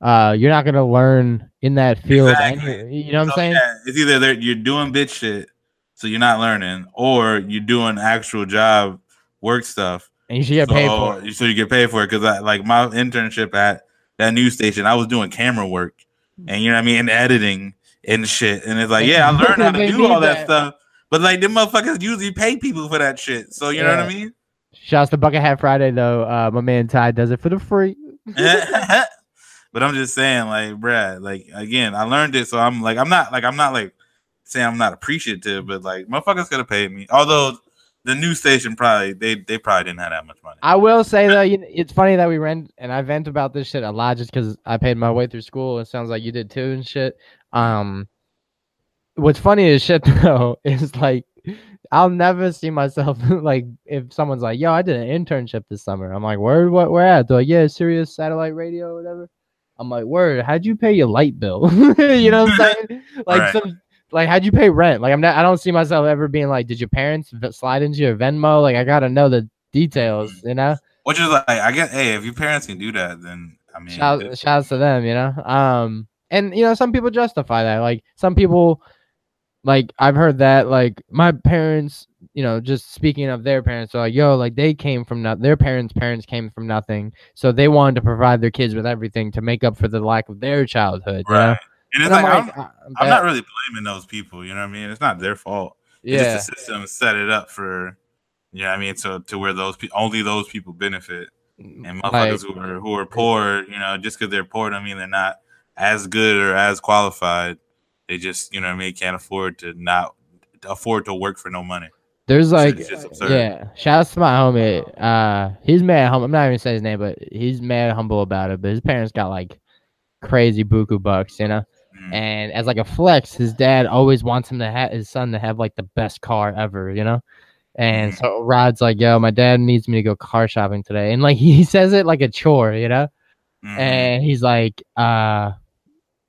uh, you're not gonna learn in that field. Exactly. Any, you know what I'm saying? yeah, it's either you're doing bitch shit, so you're not learning, or you're doing actual job work stuff. And you should get paid for it. so, so you get paid for it because I like my internship at that news station. I was doing camera work, and you know what I mean, and editing and shit. And it's like, yeah, I learned how to do all that, that. stuff. But like, them motherfuckers usually pay people for that shit. So you know what I Yeah. mean? Shouts to Bucket Hat Friday though. Uh, my man Ty does it for the free. *laughs* *laughs* but I'm just saying, like, Brad, like again, I learned it, so I'm like, I'm not like, I'm not like saying I'm not appreciative, but like, motherfuckers could have paid me. Although the new station probably they they probably didn't have that much money. I will say though, you, it's funny that we rent and I vent about this shit a lot just because I paid my way through school. It sounds like you did too and shit. Um, what's funny as shit *laughs* though is like I'll never see myself *laughs* like if someone's like, "Yo, I did an internship this summer." I'm like, "Word, what? Where at?" They're like, "Yeah, Sirius Satellite Radio or whatever." I'm like, "Word, how'd you pay your light bill?" *laughs* you know what I'm saying? Like Right. some. Like, how'd you pay rent? Like, I'm not. I don't see myself ever being like, "Did your parents slide into your Venmo?" Like, I gotta know the details, you know. Which is like, I guess, hey, if your parents can do that, then I mean, Shout, shouts to them, you know. Um, and you know, some people justify that. Like some people, like I've heard that. Like my parents, you know, just speaking of their parents, are like, yo, like they came from not their parents' parents came from nothing, so they wanted to provide their kids with everything to make up for the lack of their childhood. you know? And it's And like, I'm I'm, like, I- I'm not really blaming those people. You know what I mean? It's not their fault. It's yeah, just the system set it up for, you know what I mean, to to where those pe- only those people benefit. and like, motherfuckers who are who are poor, you know, just because they're poor, don't mean they're not as good or as qualified. They just, you know, what I mean, can't afford to not afford to work for no money. there's like, yeah. Shout out to my homie. Uh, he's mad. humble. I'm not even saying his name, but he's mad humble about it. But his parents got like crazy buku bucks, you know. Mm. And as like a flex, his dad always wants him to have his son to have like the best car ever, you know. And Mhm. so Rod's like, "Yo, my dad needs me to go car shopping today," and like *laughs* he says it like a chore, you know. Mhm. And he's like, uh,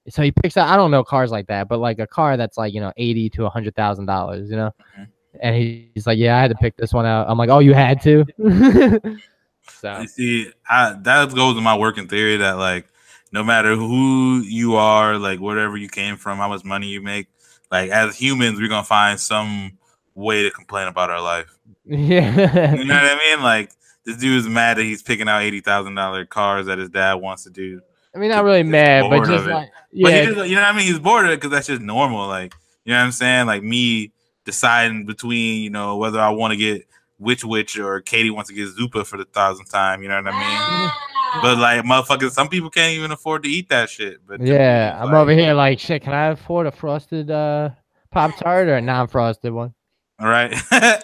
so he picks out I don't know cars like that, but like a car that's like you know eighty to a hundred thousand dollars, you know. Mhm. And he, he's like, "Yeah, I had to pick this one out." I'm like, "Oh, you had to." *laughs* so You see, I, that goes to my working theory that like no matter who you are, like whatever you came from, how much money you make, like as humans, we're gonna find some way to complain about our life. yeah, You know what I mean? Like this dude's mad that he's picking out eighty thousand dollar cars that his dad wants to do. I mean, not really mad, but just like yeah, just, you know what I mean? He's bored of it because that's just normal. Like, you know what I'm saying? Like me deciding between, you know, whether I want to get Which Wich or Katie wants to get Zupa for the thousandth time. You know what I mean? *laughs* But like, motherfuckers, some people can't even afford to eat that shit. But Yeah, I'm like, over here like shit. Can I afford a frosted uh pop tart or a non-frosted one? All right. *laughs*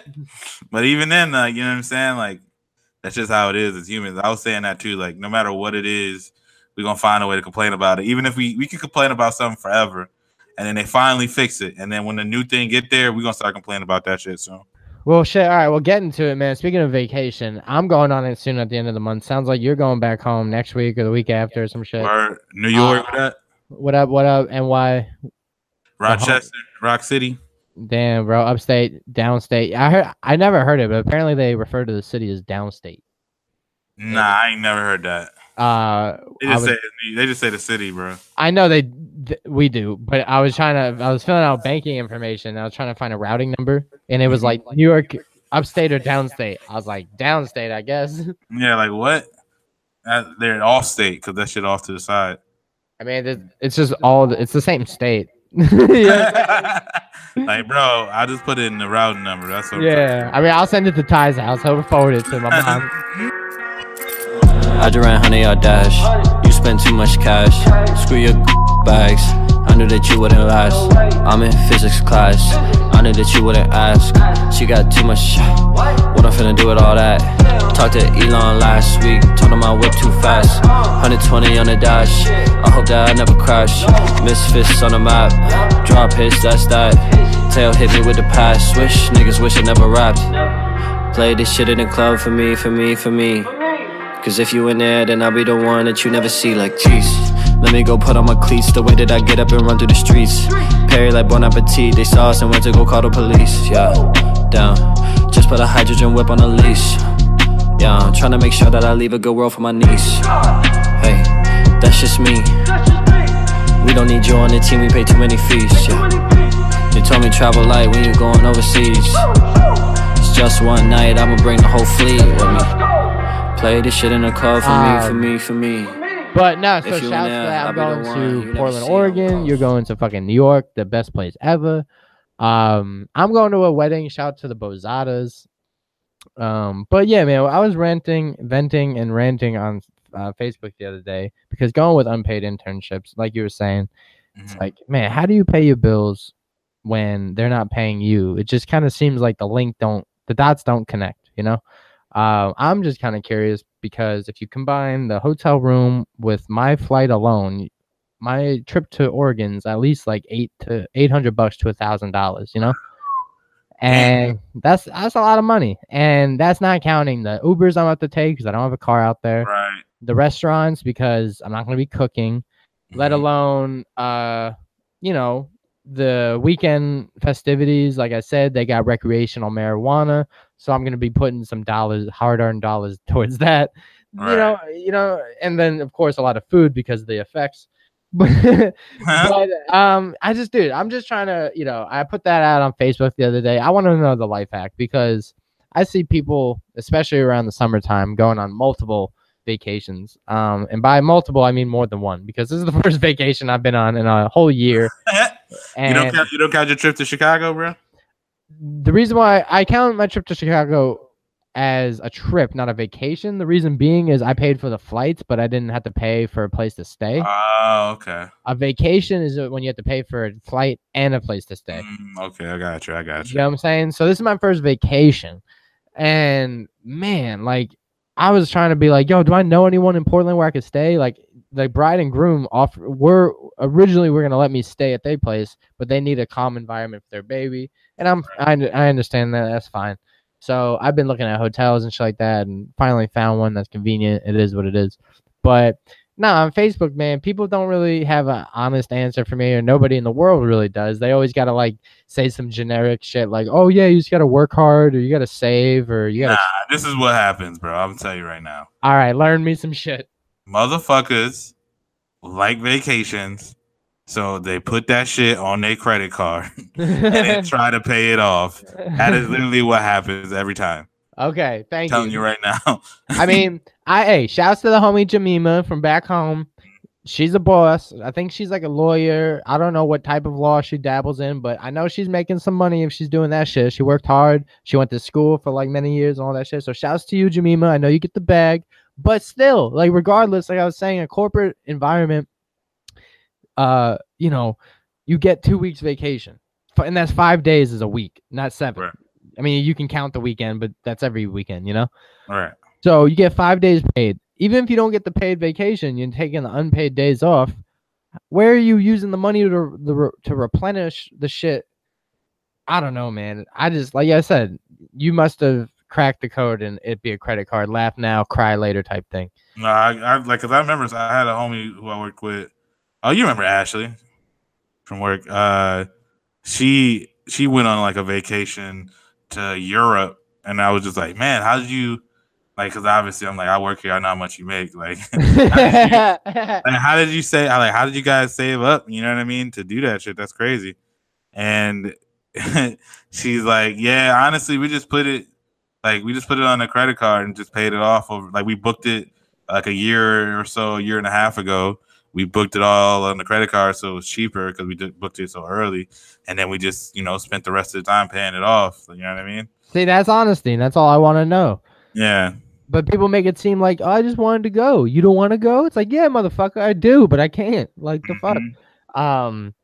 but even then, uh, you know what I'm saying? Like, that's just how it is as humans. I was saying that too. Like, no matter what it is, we're gonna find a way to complain about it. Even if we we can complain about something forever, and then they finally fix it, and then when the new thing get there, we're gonna start complaining about that shit soon. Well, shit. All right, well, getting to it, man. Speaking of vacation, I'm going on it soon at the end of the month. Sounds like you're going back home next week or the week after or some shit. Or New York, Uh, that What up? What up? And why? Rochester, Rock City. Damn, bro. Upstate, downstate. I heard. I never heard it, but apparently they refer to the city as downstate. Nah, I ain't never heard that. Uh, They just was- say they just say the city, bro. I know they th- we do, but I was trying to I was filling out banking information. I was trying to find a routing number, and it was like New York upstate or downstate. I was like downstate, I guess. *laughs* Yeah, like what? Uh, they're all state because that shit off to the side. I mean, it- it's just all the, it's the same state. *laughs* *laughs* like, bro, I just put it in the routing number. That's what. Yeah. I mean, I'll send it to Ty's house. He'll forward it to my mom. I just ran honey or dash. You spend too much cash. Screw your bags. I knew that you wouldn't last. I'm in physics class. I knew that you wouldn't ask. She got too much. What I'm finna do with all that? Talked to Elon last week. Told him I whip too fast. 120 on the dash. I hope that I never crash. Misfits on the map. Drop hits, that's that. Tail hit me with the pass. Swish, niggas wish I never rapped. Play this shit in the club for me, for me, for me. Cause if you in there, then I'll be the one that you never see like jeez. Let me go put on my cleats the way that I get up and run through the streets. Perry like Bon Appetit, they saw us and went to go call the police. Yeah, down. Just put a hydrogen whip on a leash. Yeah, I'm trying to make sure that I leave a good world for my niece. Hey, that's just me. We don't need you on the team, we pay too many fees. Yeah. They told me travel light when you going overseas. It's just one night, I'ma bring the whole fleet with me. Play this shit in the car for me, for Um, me, for me. But no, so shouts to that. I'm going. You to Portland, Oregon. You're going to fucking New York, the best place ever. Um, I'm going to a wedding. Shout to the Bozadas. Um, but yeah, man, I was ranting, venting, and ranting on uh, Facebook the other day because going with unpaid internships, like you were saying, it's Mhm. like, man, how do you pay your bills when they're not paying you? It just kind of seems like the link don't, the dots don't connect, you know? Uh, I'm just kind of curious because if you combine the hotel room with my flight alone, my trip to Oregon's at least like eight to eight hundred bucks to a thousand dollars, you know? And *laughs* that's that's a lot of money. And that's not counting the Ubers I'm about to take because I don't have a car out there. right. The restaurants because I'm not gonna be cooking let Mhm. alone uh you know the weekend festivities like i said they got recreational marijuana so i'm going to be putting some dollars hard-earned dollars *laughs* towards that you know you know and then of course a lot of food because of the effects *laughs* but, but um i just dude i'm just trying to you know i put that out on facebook the other day i want to know the life hack because i see people especially around the summertime going on multiple vacations. Um, and by multiple, I mean more than one because this is the *laughs* first vacation I've been on in a whole year. you don't count, you don't count your trip to Chicago, bro. The reason why I count my trip to Chicago as a trip, not a vacation, the reason being is I paid for the flights, but I didn't have to pay for a place to stay. Oh, okay. a vacation is when you have to pay for a flight and a place to stay. Mm, okay, I got you. I got You you. know what I'm saying? So this is my first vacation. And man, like I was trying to be like, yo, do I know anyone in Portland where I could stay? Like the bride and groom offer were originally were gonna let me stay at their place, but they need a calm environment for their baby. And I'm I, I understand that that's fine. So I've been looking at hotels and shit like that and finally found one that's convenient. It is what it is. But no, on Facebook, man, people don't really have an honest answer for me, or nobody in the world really does. They always gotta like say some generic shit like, "Oh yeah, you just gotta work hard, or you gotta save, or you gotta." Nah, this is what happens, bro. I'm gonna tell you right now. All right, learn me some shit. Motherfuckers like vacations, so they put that shit on their credit card *laughs* and try to pay it off. That is literally what happens every time. okay, thank telling you. Telling you right now. *laughs* I mean, I hey, shouts to the homie Jamima from back home. She's a boss. I think she's like a lawyer. I don't know what type of law she dabbles in, but I know she's making some money if she's doing that shit. She worked hard. She went to school for like many years and all that shit. So shouts to you, Jamima. I know you get the bag, but still, like regardless, like I was saying, a corporate environment, uh, you know, you get two weeks vacation, and that's five days is a week, not seven. Right. I mean, you can count the weekend, but that's every weekend, you know. All right. So you get five days paid. Even if you don't get the paid vacation, you're taking the unpaid days off. Where are you using the money to the to replenish the shit? I don't know, man. I just like I said, you must have cracked the code and it'd be a credit card. Laugh now, cry later type thing. No, I, I like because I remember I had a homie who I worked with. Oh, you remember Ashley from work? Uh, she she went on like a vacation to Europe, and I was just like, man, how did you like? Because obviously I'm like, I work here, I know how much you make. *laughs* Like, yeah, *laughs* like, how did you say? Like, how did you guys save up? You know what I mean to do that shit? That's crazy. And *laughs* she's like, yeah, honestly, we just put it like we just put it on a credit card and just paid it off over. Like we booked it like a year or so, a year and a half ago. We booked it all on the credit card, so it was cheaper because we did booked it so early, and then we just you know spent the rest of the time paying it off. You know what I mean? See, that's honesty, and that's all I want to know. Yeah. But people make it seem like oh, I just wanted to go. You don't want to go? It's like, yeah, motherfucker, I do, but I can't. Like the fuck. Mhm. Um,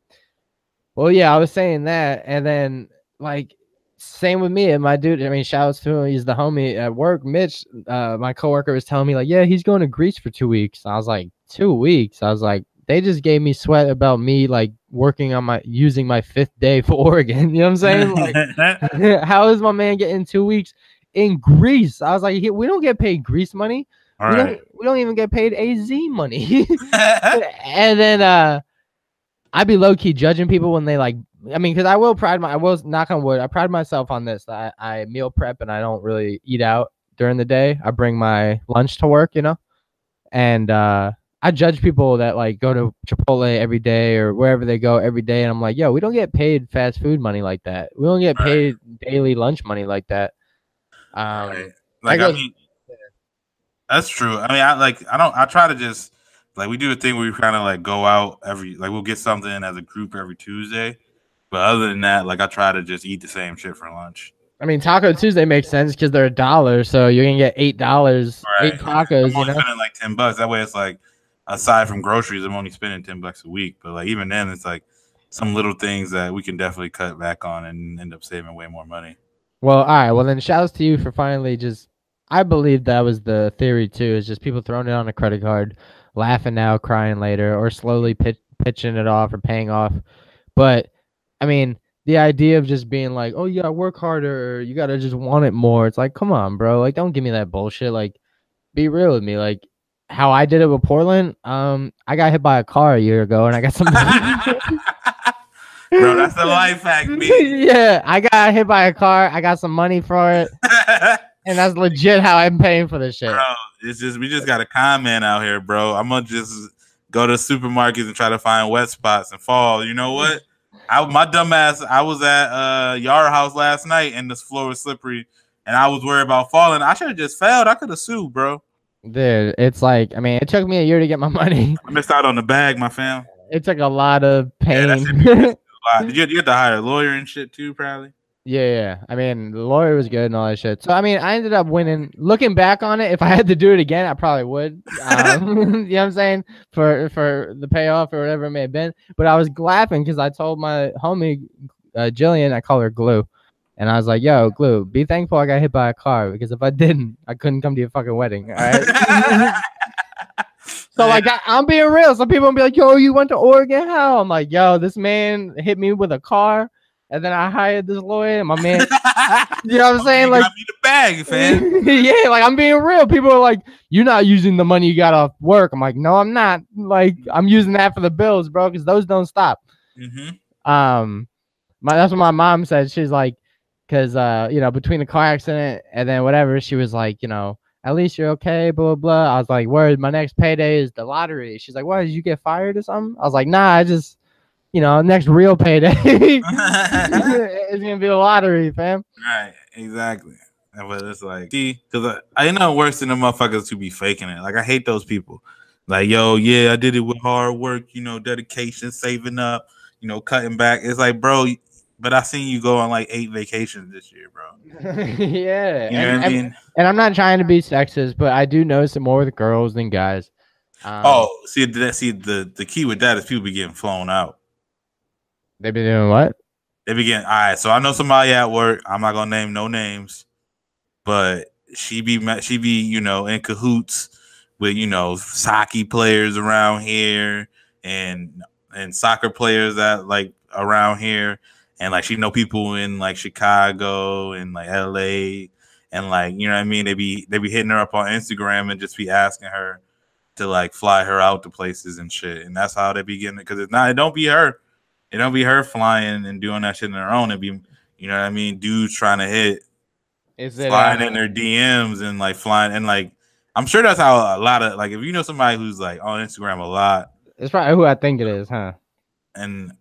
well, yeah, I was saying that, and then like same with me and my dude. I mean, shouts to him. He's the homie at work. Mitch, uh, my coworker was telling me like, yeah, he's going to Greece for two weeks. I was like, two weeks. I was like, they just gave me sweat about me like working on my using my fifth day *laughs* for Oregon. You know what I'm saying? Like, *laughs* *laughs* how is my man getting two weeks in Greece? I was like, "He- we don't get paid Greece money. all we right. don't. We don't even get paid AZ money. and then uh I'd be low key judging people when they like I mean, because I will pride my I will knock on wood, I pride myself on this. I, I meal prep and I don't really eat out during the day. I bring my lunch to work, you know? And uh I judge people that like go to Chipotle every day or wherever they go every day, and I'm like, yo, we don't get paid fast food money like that. We don't get Right. paid daily lunch money like that. Um, Right. Like I goes- mean, that's true. I mean, I like I don't. I try to just like we do a thing where we kind of like go out every like we'll get something as a group every Tuesday. But other than that, like I try to just eat the same shit for lunch. I mean, Taco Tuesday makes sense because they're a dollar, so you're gonna get eight dollars, eight tacos. I'm You only know, spending like ten bucks. That way, it's like aside from groceries, I'm only spending ten bucks a week. But like even then, it's like some little things that we can definitely cut back on and end up saving way more money. Well, all right. Well, then shouts to you for finally just. I believe that was the theory too. Is just people throwing it on a credit card, laughing now, crying later, or slowly pitch, pitching it off or paying off. But I mean, the idea of just being like, "Oh, you gotta work harder," "You gotta just want it more." It's like, come on, bro. Like, don't give me that bullshit. Like, be real with me. Like, how I did it with Portland. Um, I got hit by a car a year ago, and I got some. *laughs* Bro, that's the life hack, *laughs* me. yeah, I got hit by a car. I got some money for it, *laughs* and that's legit how I'm paying for this shit. bro, it's just we just got a comment out here, bro. I'm gonna just go to supermarkets and try to find wet spots and fall. You know what? I my dumbass, I was at uh Yard House last night and this floor was slippery and I was worried about falling. I should have just failed. I could have sued, bro. Dude, it's like I mean, it took me a year to get my *laughs* money. I missed out on the bag, my fam. It took a lot of pain. Yeah. *laughs* Did you, you had to hire a lawyer and shit too, probably? Yeah, yeah. I mean, the lawyer was good and all that shit. So I mean, I ended up winning. Looking back on it, if I had to do it again, I probably would. Um, *laughs* you know what I'm saying for for the payoff or whatever it may have been. But I was laughing because I told my homie uh, Jillian, I call her Glue, and I was like, "Yo, Glue, be thankful I got hit by a car because if I didn't, I couldn't come to your fucking wedding." All right. *laughs* So like I, I'm being real. Some people will be like, "Yo, you went to Oregon? How?" I'm like, "Yo, this man hit me with a car, and then I hired this lawyer. My man, *laughs* you know what I'm saying? You Like, got me the bag, fam. *laughs* yeah, like I'm being real. People are like, "You're not using the money you got off work." I'm like, "No, I'm not. Like, I'm using that for the bills, bro, because those don't stop." hmm Um, my that's what my mom said. She's like, because uh, you know, between the car accident and then whatever, she was like, you know, at least you're okay, blah blah. blah. I was like, word, my next payday is the lottery. She's like, what? Did you get fired or something? I was like, nah, I just, you know, next real payday *laughs* *laughs* it's gonna be a lottery, fam. Right, exactly. But it's like, see, because I, I know worse than the motherfuckers who be faking it. Like, I hate those people. Like, yo, yeah, I did it with hard work, you know, dedication, saving up, you know, cutting back. It's like, bro, but I seen you go on like eight vacations this year, bro. *laughs* yeah, You know and, what I and- mean? and I'm not trying to be sexist, but I do notice it more with girls than guys. Um, oh, see, that see the the key with that is people be getting flown out. They've been doing what? They be getting all right. So I know somebody at work. I'm not gonna name no names, but she be she be you know in cahoots with you know hockey players around here and and soccer players that like around here, and like she know people in like Chicago and like L.A. and like you know what I mean. They be they be hitting her up on Instagram and just be asking her to like fly her out to places and shit, and that's how they be getting it. Because it's not it don't be her. It don't be her flying and doing that shit on her own. It'd be, you know what I mean, dudes trying to hit, Is it flying uh, in their DMs and like flying and like I'm sure that's how a lot of like if you know somebody who's like on Instagram a lot It's probably who I think it is, huh? and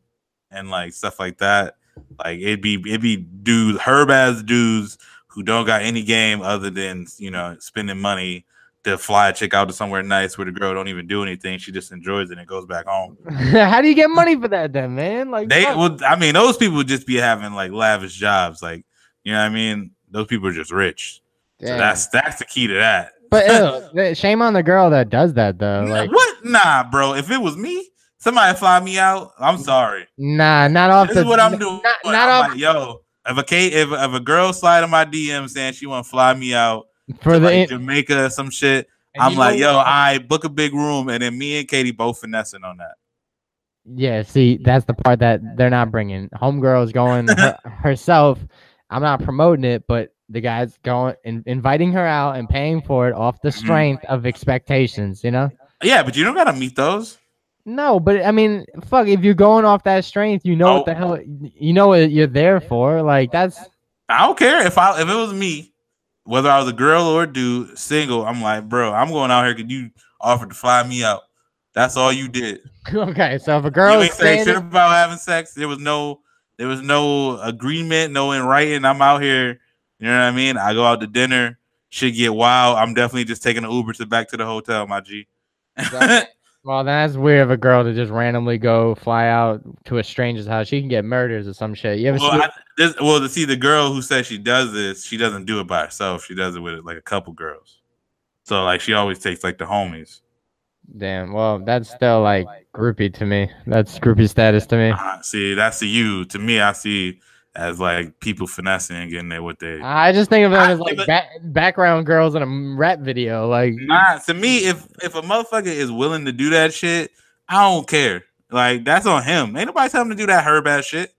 and like stuff like that, like it'd be it'd be dudes, herb as dudes who don't got any game other than you know spending money to fly a chick out to somewhere nice where the girl don't even do anything. She just enjoys it and goes back home. *laughs* How do you get money for that, then, man? Like, They fuck. well, I mean, those people would just be having like lavish jobs, like you know what I mean. Those people are just rich. So that's that's the key to that. But ew, *laughs* shame on the girl that does that though. Nah, Like, what? Nah, bro. If it was me, somebody fly me out. I'm sorry. nah, not off This the. is what I'm doing. Not, not off like, yo. If a K, if, if a girl slide in my DM saying she want to fly me out for the. like in- Jamaica or some shit, and I'm like, know- yo, I book a big room, and then me and Katie both finessing on that. Yeah, see, that's the part that they're not bringing. Homegirl's going her, *laughs* herself. I'm not promoting it, but the guy's going in, inviting her out and paying for it off the Mhm. strength of expectations. You know. Yeah, but you don't gotta meet those. No, but I mean, fuck. If you're going off that strength, you know what the Oh. hell you know what you're there for. Like that's I don't care if I if it was me, whether I was a girl or a dude, single. I'm like, bro, I'm going out here because you offered to fly me out. That's all you did. *laughs* okay. So if a girl you ain't saying saying shit about having sex. There was no, there was no agreement, no in writing. I'm out here. You know what I mean? I go out to dinner. Shit get wild. I'm definitely just taking an Uber to back to the hotel, my G. So- *laughs* Well, that's weird of a girl to just randomly go fly out to a stranger's house. She can get murders or some shit. You ever Well, see? I, this, well, to see the girl who says she does this, she doesn't do it by herself. She does it with like a couple girls. So like she always takes like the homies. Damn. Well, that's still like groupie to me. That's groupie status to me. Uh, see, that's the you. To me, I see as like people finessing and getting there with they. I just think of them I- as like ba- background girls in a rap video. Like, Nah, to me, if if a motherfucker is willing to do that shit, I don't care. Like that's on him. Ain't nobody tell him to do that herb ass shit.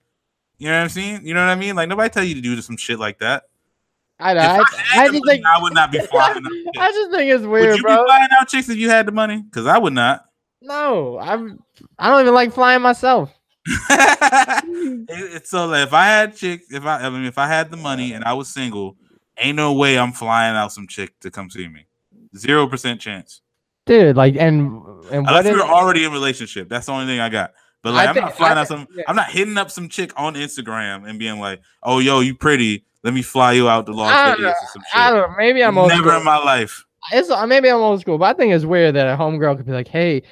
You know what I'm saying? You know what I mean? Like nobody tell you to do some shit like that. I know. I, had I just money, think I would not be flying. *laughs* I just think it's weird, Would you bro. be flying out chicks if you had the money? Because I would not. No, I'm. I don't even like flying myself. *laughs* It- it's so like, if I had chicks, if I, I mean, if I had the money and I was single, ain't no way I'm flying out some chick to come see me. Zero percent chance. Dude, like, and and what Unless we is, were already in relationship. That's the only thing I got. But like, I'm think- not flying I out some. yeah. I'm not hitting up some chick on Instagram and being like, "Oh, yo, you pretty. Let me fly you out to Las I don't Vegas know. or some I shit." don't know. Maybe I'm old Never school. in my life. it's uh, maybe I'm old school, but I think it's weird that a homegirl could be like, "Hey,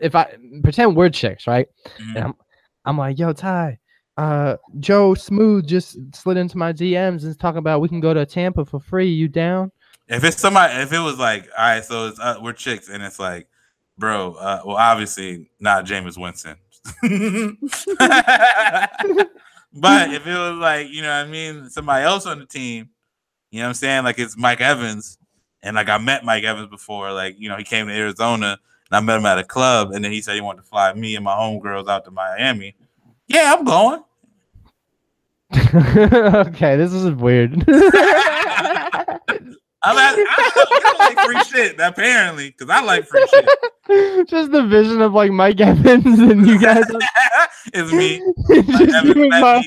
if I pretend we're chicks, right?" Mhm. I'm, like, "Yo, Ty, uh, Joe Smooth just slid into my DMs and talking about we can go to Tampa for free. You down?" If it's somebody, if it was like, all right, so it's uh, we're chicks, and it's like, bro, uh, well, obviously not Jameis Winston. *laughs* but if it was like, you know what I mean, somebody else on the team, you know what I'm saying? Like it's Mike Evans, and like I met Mike Evans before, like, you know, he came to Arizona and I met him at a club, and then he said he wanted to fly me and my homegirls out to Miami. Yeah, I'm going. *laughs* okay, this is weird. *laughs* I'm at, I, I like free shit, apparently, because I like free shit. just the vision of like Mike Evans and you guys. *laughs* it's me. just Evans my-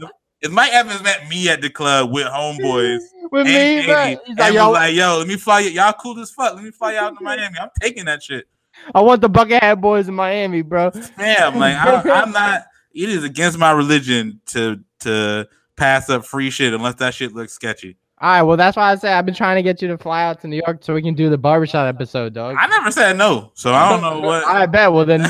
me. If Mike Evans met me at the club with homeboys, *laughs* with and, me, and, and like, was "Yo, like, "Yo, let me fly you. Y'all cool as fuck. Let me fly out to *laughs* Miami. I'm taking that shit." I want the bucket hat boys in Miami, bro. Damn, *laughs* like I, I'm not. It is against my religion to to pass up free shit unless that shit looks sketchy. All right, well, that's why I say I've been trying to get you to fly out to New York so we can do the barbershop episode, dog. I never said no, so I don't know what. I bet. Well, then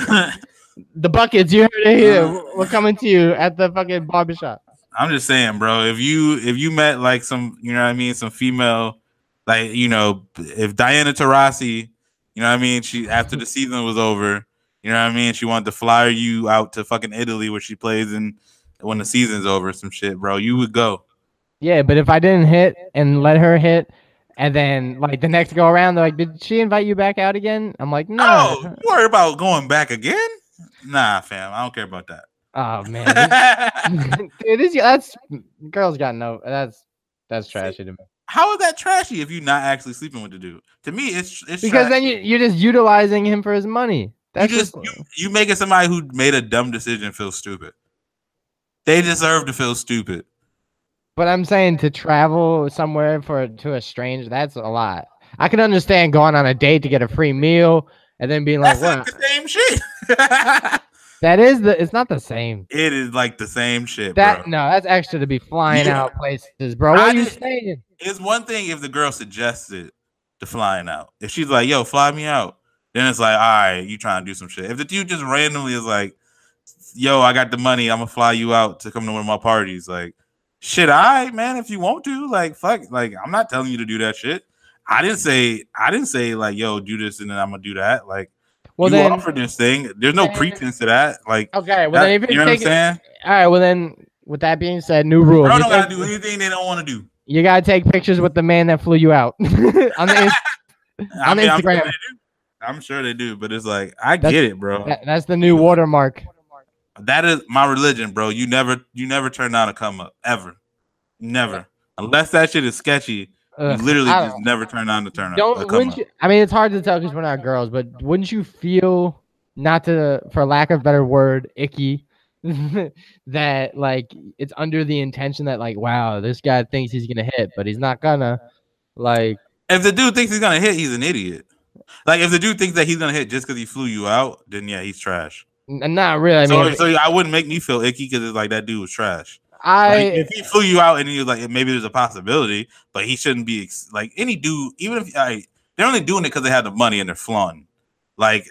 the buckets, you heard it here. Uh-huh. We're coming to you at the fucking barbershop. I'm just saying, bro. If you if you met like some, you know what I mean, some female, like you know, if Diana Taurasi, you know what I mean, she after the season was over, you know what I mean, she wanted to fly you out to fucking Italy where she plays and when the season's over, some shit, bro. You would go. Yeah, but if I didn't hit and let her hit, and then like the next go around, they're like, did she invite you back out again? I'm like, no. No, you worry about going back again? Nah, fam. I don't care about that. Oh man, *laughs* *laughs* dude, this that's mm, girls got no. That's that's trashy to me. How is that trashy if you're not actually sleeping with the dude? To me, it's it's Because trash. then you you're just utilizing him for his money. you That's just just, you, you making somebody who made a dumb decision feel stupid. They deserve to feel stupid. But I'm saying to travel somewhere for to a stranger, that's a lot. I can understand going on a date to get a free meal and then being like, That's "What?" the same shit. *laughs* That is the. It's not the same. it is like the same shit, That bro. no, that's extra to be flying Yeah. out places, bro. What I are you did- saying? It's one thing if the girl suggested the flying out. If she's like, "Yo, fly me out," then it's like, "All right, you trying to do some shit." If the dude just randomly is like, "Yo, I got the money. I'm gonna fly you out to come to one of my parties," like, shit, all right, man. If you want to, like, fuck, like, I'm not telling you to do that shit. I didn't say, I didn't say like, "Yo, do this," and then I'm gonna do that. Like, Well you then, offered this thing. There's no then- pretense to that. Like, okay. Well that- then, if you know what I'm saying? all right. Well then, with that being said, new rule. Bro You, don't gotta do anything they don't want to do. you gotta take pictures with the man that flew you out *laughs* on the. *laughs* On mean, I'm sure Instagram. they do. I'm sure they do, but it's like I That's- get it, bro. that- that's the new watermark. That is my religion, bro. You never, you never turn down a come up ever, never, unless that shit is sketchy. Ugh, you literally just never turn on the turn. Don't wouldn't you? I mean, it's hard to tell because we're not girls, but wouldn't you feel not to, for lack of better word, icky? *laughs* that like it's under the intention that like wow this guy thinks he's gonna hit but he's not gonna like If the dude thinks he's gonna hit, he's an idiot. Like if the dude thinks that he's gonna hit just because he flew you out, then yeah, he's trash. not really i so, mean so I wouldn't make me feel icky because it's like that dude was trash. I Like, if he flew you out and you're like, maybe there's a possibility, but he shouldn't be ex- like any dude. Even if I, they're only doing it because they have the money and they're flaunting. Like,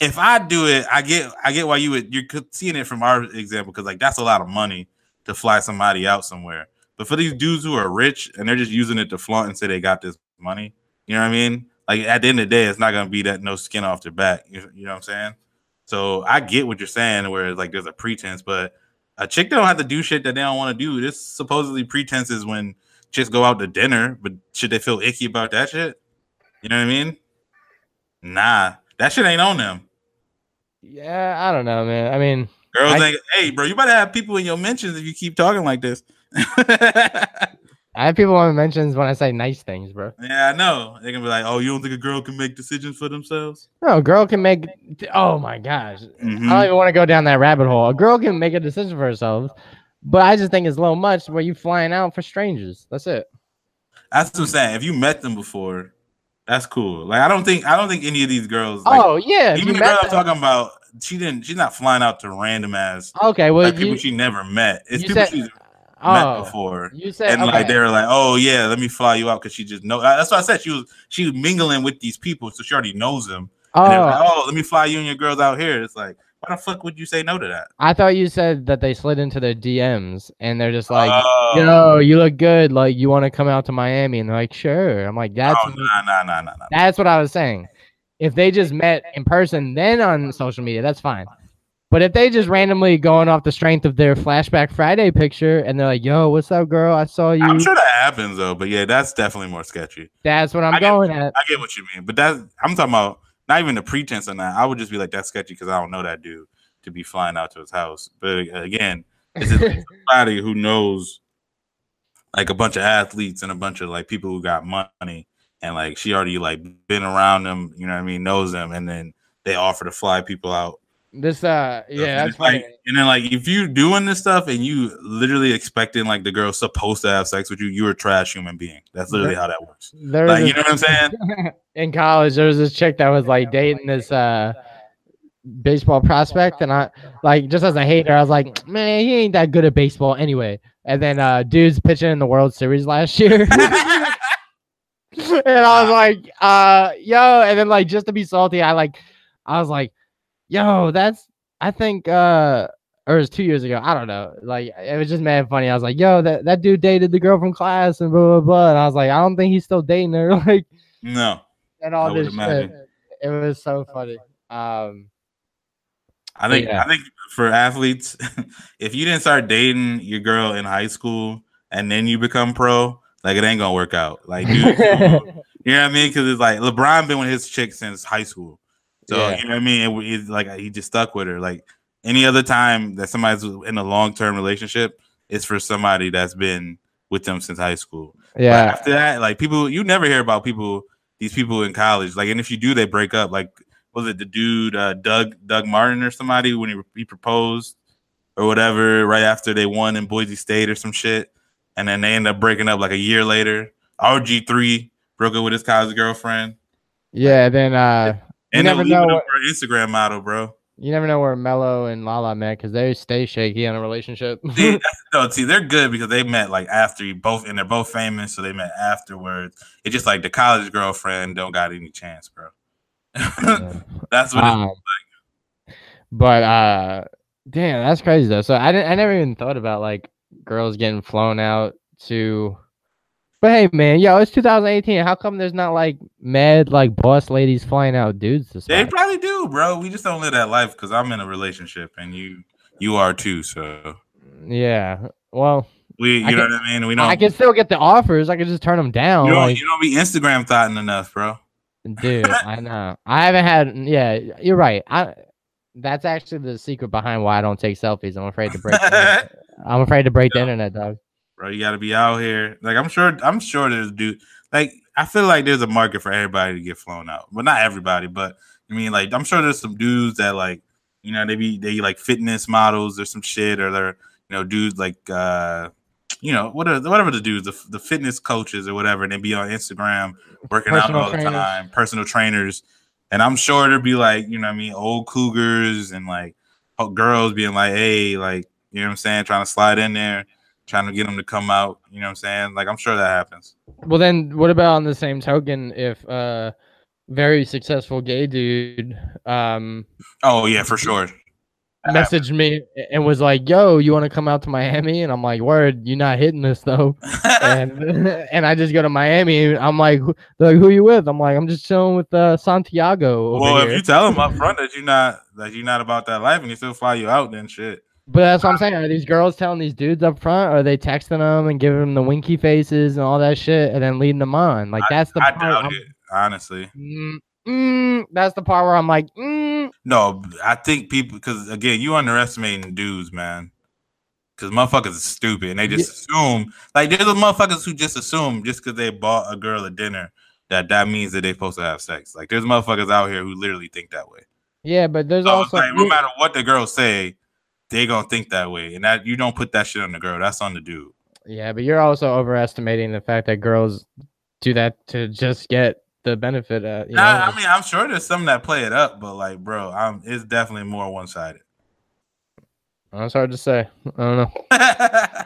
if I do it, I get I get why you would you're seeing it from our example because like that's a lot of money to fly somebody out somewhere. But for these dudes who are rich and they're just using it to flaunt and say they got this money, you know what I mean? Like at the end of the day, it's not gonna be that no skin off their back. You, you know what I'm saying? So I get what you're saying, where like there's a pretense, but a chick don't have to do shit that they don't want to do. This supposedly pretense is when chicks go out to dinner, but should they feel icky about that shit? You know what I mean? Nah, that shit ain't on them. Yeah, I don't know, man. I mean, Girls I- think, hey, bro, you better have people in your mentions if you keep talking like this. *laughs* I have people on mentions when I say nice things, bro. yeah, I know. They can be like, oh, you don't think a girl can make decisions for themselves? No, a girl can make. Oh my gosh, Mhm. I don't even want to go down that rabbit hole. A girl can make a decision for herself, but I just think it's a little much where you flying out for strangers. That's it. That's what I'm saying. If you met them before, that's cool. Like, I don't think I don't think any of these girls. Like, oh yeah, even the girl met I'm talking about, she didn't. She's not flying out to random ass Okay, well like people she never met. It's people said- she's met oh, before. you said and like they were like, "Oh yeah, let me fly you out," because she just know. That's what I said. She was she was mingling with these people, so she already knows them. And like, Oh, "Oh, let me fly you and your girls out here." It's like, why the fuck would you say no to that? I thought you said that they slid into their DMs and they're just like, oh, "Yo, you look good. Like, you want to come out to Miami?" And they're like, "Sure." I'm like, oh, "That's oh, nah, nah, nah, nah, nah. that's what I was saying." If they just met in person, then on social media, that's fine. But if they just randomly going off the strength of their flashback Friday picture and they're like, "Yo, what's up, girl? I saw you." I'm sure that happens though, but yeah, that's definitely more sketchy. That's what I'm I get- going at. I get what you mean, but that's I'm talking about not even the pretense on that. I would just be like, that's sketchy because I don't know that dude to be flying out to his house. But again, this is *laughs* somebody who knows like a bunch of athletes and a bunch of like people who got money and like she already like been around them, you know what I mean, knows them, and then they offer to fly people out. This, uh, And yeah, that's like, and then like if you doing this stuff and you literally expecting like the girl's supposed to have sex with you, you're a trash human being. That's literally how that works. There Like you know what I'm saying? *laughs* in college there was this chick that was like dating this uh baseball prospect and I like just as a hater I was like man he ain't that good at baseball anyway and then uh dude's pitching in the World Series last year *laughs* and I was like uh yo and then like just to be salty I like I was like yo that's I think uh or it was two years ago I don't know like it was just mad funny I was like yo that, that dude dated the girl from class and blah blah blah and I was like I don't think he's still dating her *laughs* like No. and all would this shit. It was so funny. Um, I think Yeah. I think for athletes, *laughs* if you didn't start dating your girl in high school and then you become pro, like it ain't gonna work out. Like, dude, *laughs* you know what I mean? Because it's like LeBron been with his chick since high school, so Yeah. you know what I mean. It, it's like he just stuck with her. Like any other time that somebody's in a long term relationship, it's for somebody that's been with them since high school. But yeah, after that, like people, you never hear about people, these people in college. Like, and if you do, they break up. Like, was it the dude uh, Doug Doug Martin or somebody when he he proposed or whatever right after they won in Boise State or some shit, and then they end up breaking up like a year later. RG three broke up with his college girlfriend, yeah. Then uh, You and never they were leaving know for Instagram model, bro. you never know where Melo and Lala met because they stay shaky in a relationship. *laughs* See, *laughs* no, see, they're good because they met like after you both, and they're both famous, so they met afterwards. It's just like the college girlfriend don't got any chance, bro. *laughs* That's what. it's Um, but uh, damn, that's crazy though. So I didn't, I never even thought about like girls getting flown out to. But hey, man, yo, it's 2018. How come there's not like mad like boss ladies flying out dudes to They probably do, bro. We just don't live that life because I'm in a relationship and you you are too. So Yeah. Well, we, you I know can- what I mean. We don't. I can still get the offers. I can just turn them down. you don't. like- you don't be Instagram thoughting enough, bro. Dude, *laughs* I know. I haven't had. Yeah, you're right. I. That's actually the secret behind why I don't take selfies. I'm afraid to break. *laughs* I'm afraid to break the internet, dog. Bro. You got to be out here. Like I'm sure. I'm sure there's dude. Like I feel like there's a market for everybody to get flown out. Well, not everybody, but I mean, like I'm sure there's some dudes that like, you know, they be they like fitness models or some shit, or they're you know dudes like, uh you know, whatever whatever the dudes, the, the fitness coaches or whatever, and they be on Instagram working Personal out all trainers. the time, personal trainers. And I'm sure there'd be like, you know, what I mean, old cougars and like girls being like, hey, like, you know what I'm saying, trying to slide in there trying to get them to come out. You know what I'm saying? Like I'm sure that happens. Well, then what about on the same token if uh very successful gay dude um Oh yeah, for sure. messaged me and was like, "Yo, you want to come out to Miami?" And I'm like, "Word, you're not hitting this though." *laughs* and *laughs* and I just go to Miami. And I'm like, "Who- they're like, "Who you with?" I'm like, "I'm just chilling with uh, Santiago." Over well, here." if you tell them up front that you're not that you're not about that life and you still fly you out, then shit. But that's what I'm saying. Are these girls telling these dudes up front? Or are they texting them and giving them the winky faces and all that shit, and then leading them on? Like that's the I part. doubt I'm- it, honestly. Mm, mm, that's the part where I'm like, mm, No, I think people because again, you underestimating dudes, man. Because motherfuckers are stupid and they just assume like there's a motherfuckers who just assume just because they bought a girl a dinner that that means that they're supposed to have sex. Like there's motherfuckers out here who literally think that way. yeah. But there's So also like no matter what the girls say, they gonna think that way, and that you don't put that shit on the girl. That's on the dude. Yeah, but you're also overestimating the fact that girls do that to just get the benefit. Uh, you Nah, like- I mean, I'm sure there's some that play it up, but like, bro, I'm it's definitely more one sided. it's hard to say. I don't know. *laughs*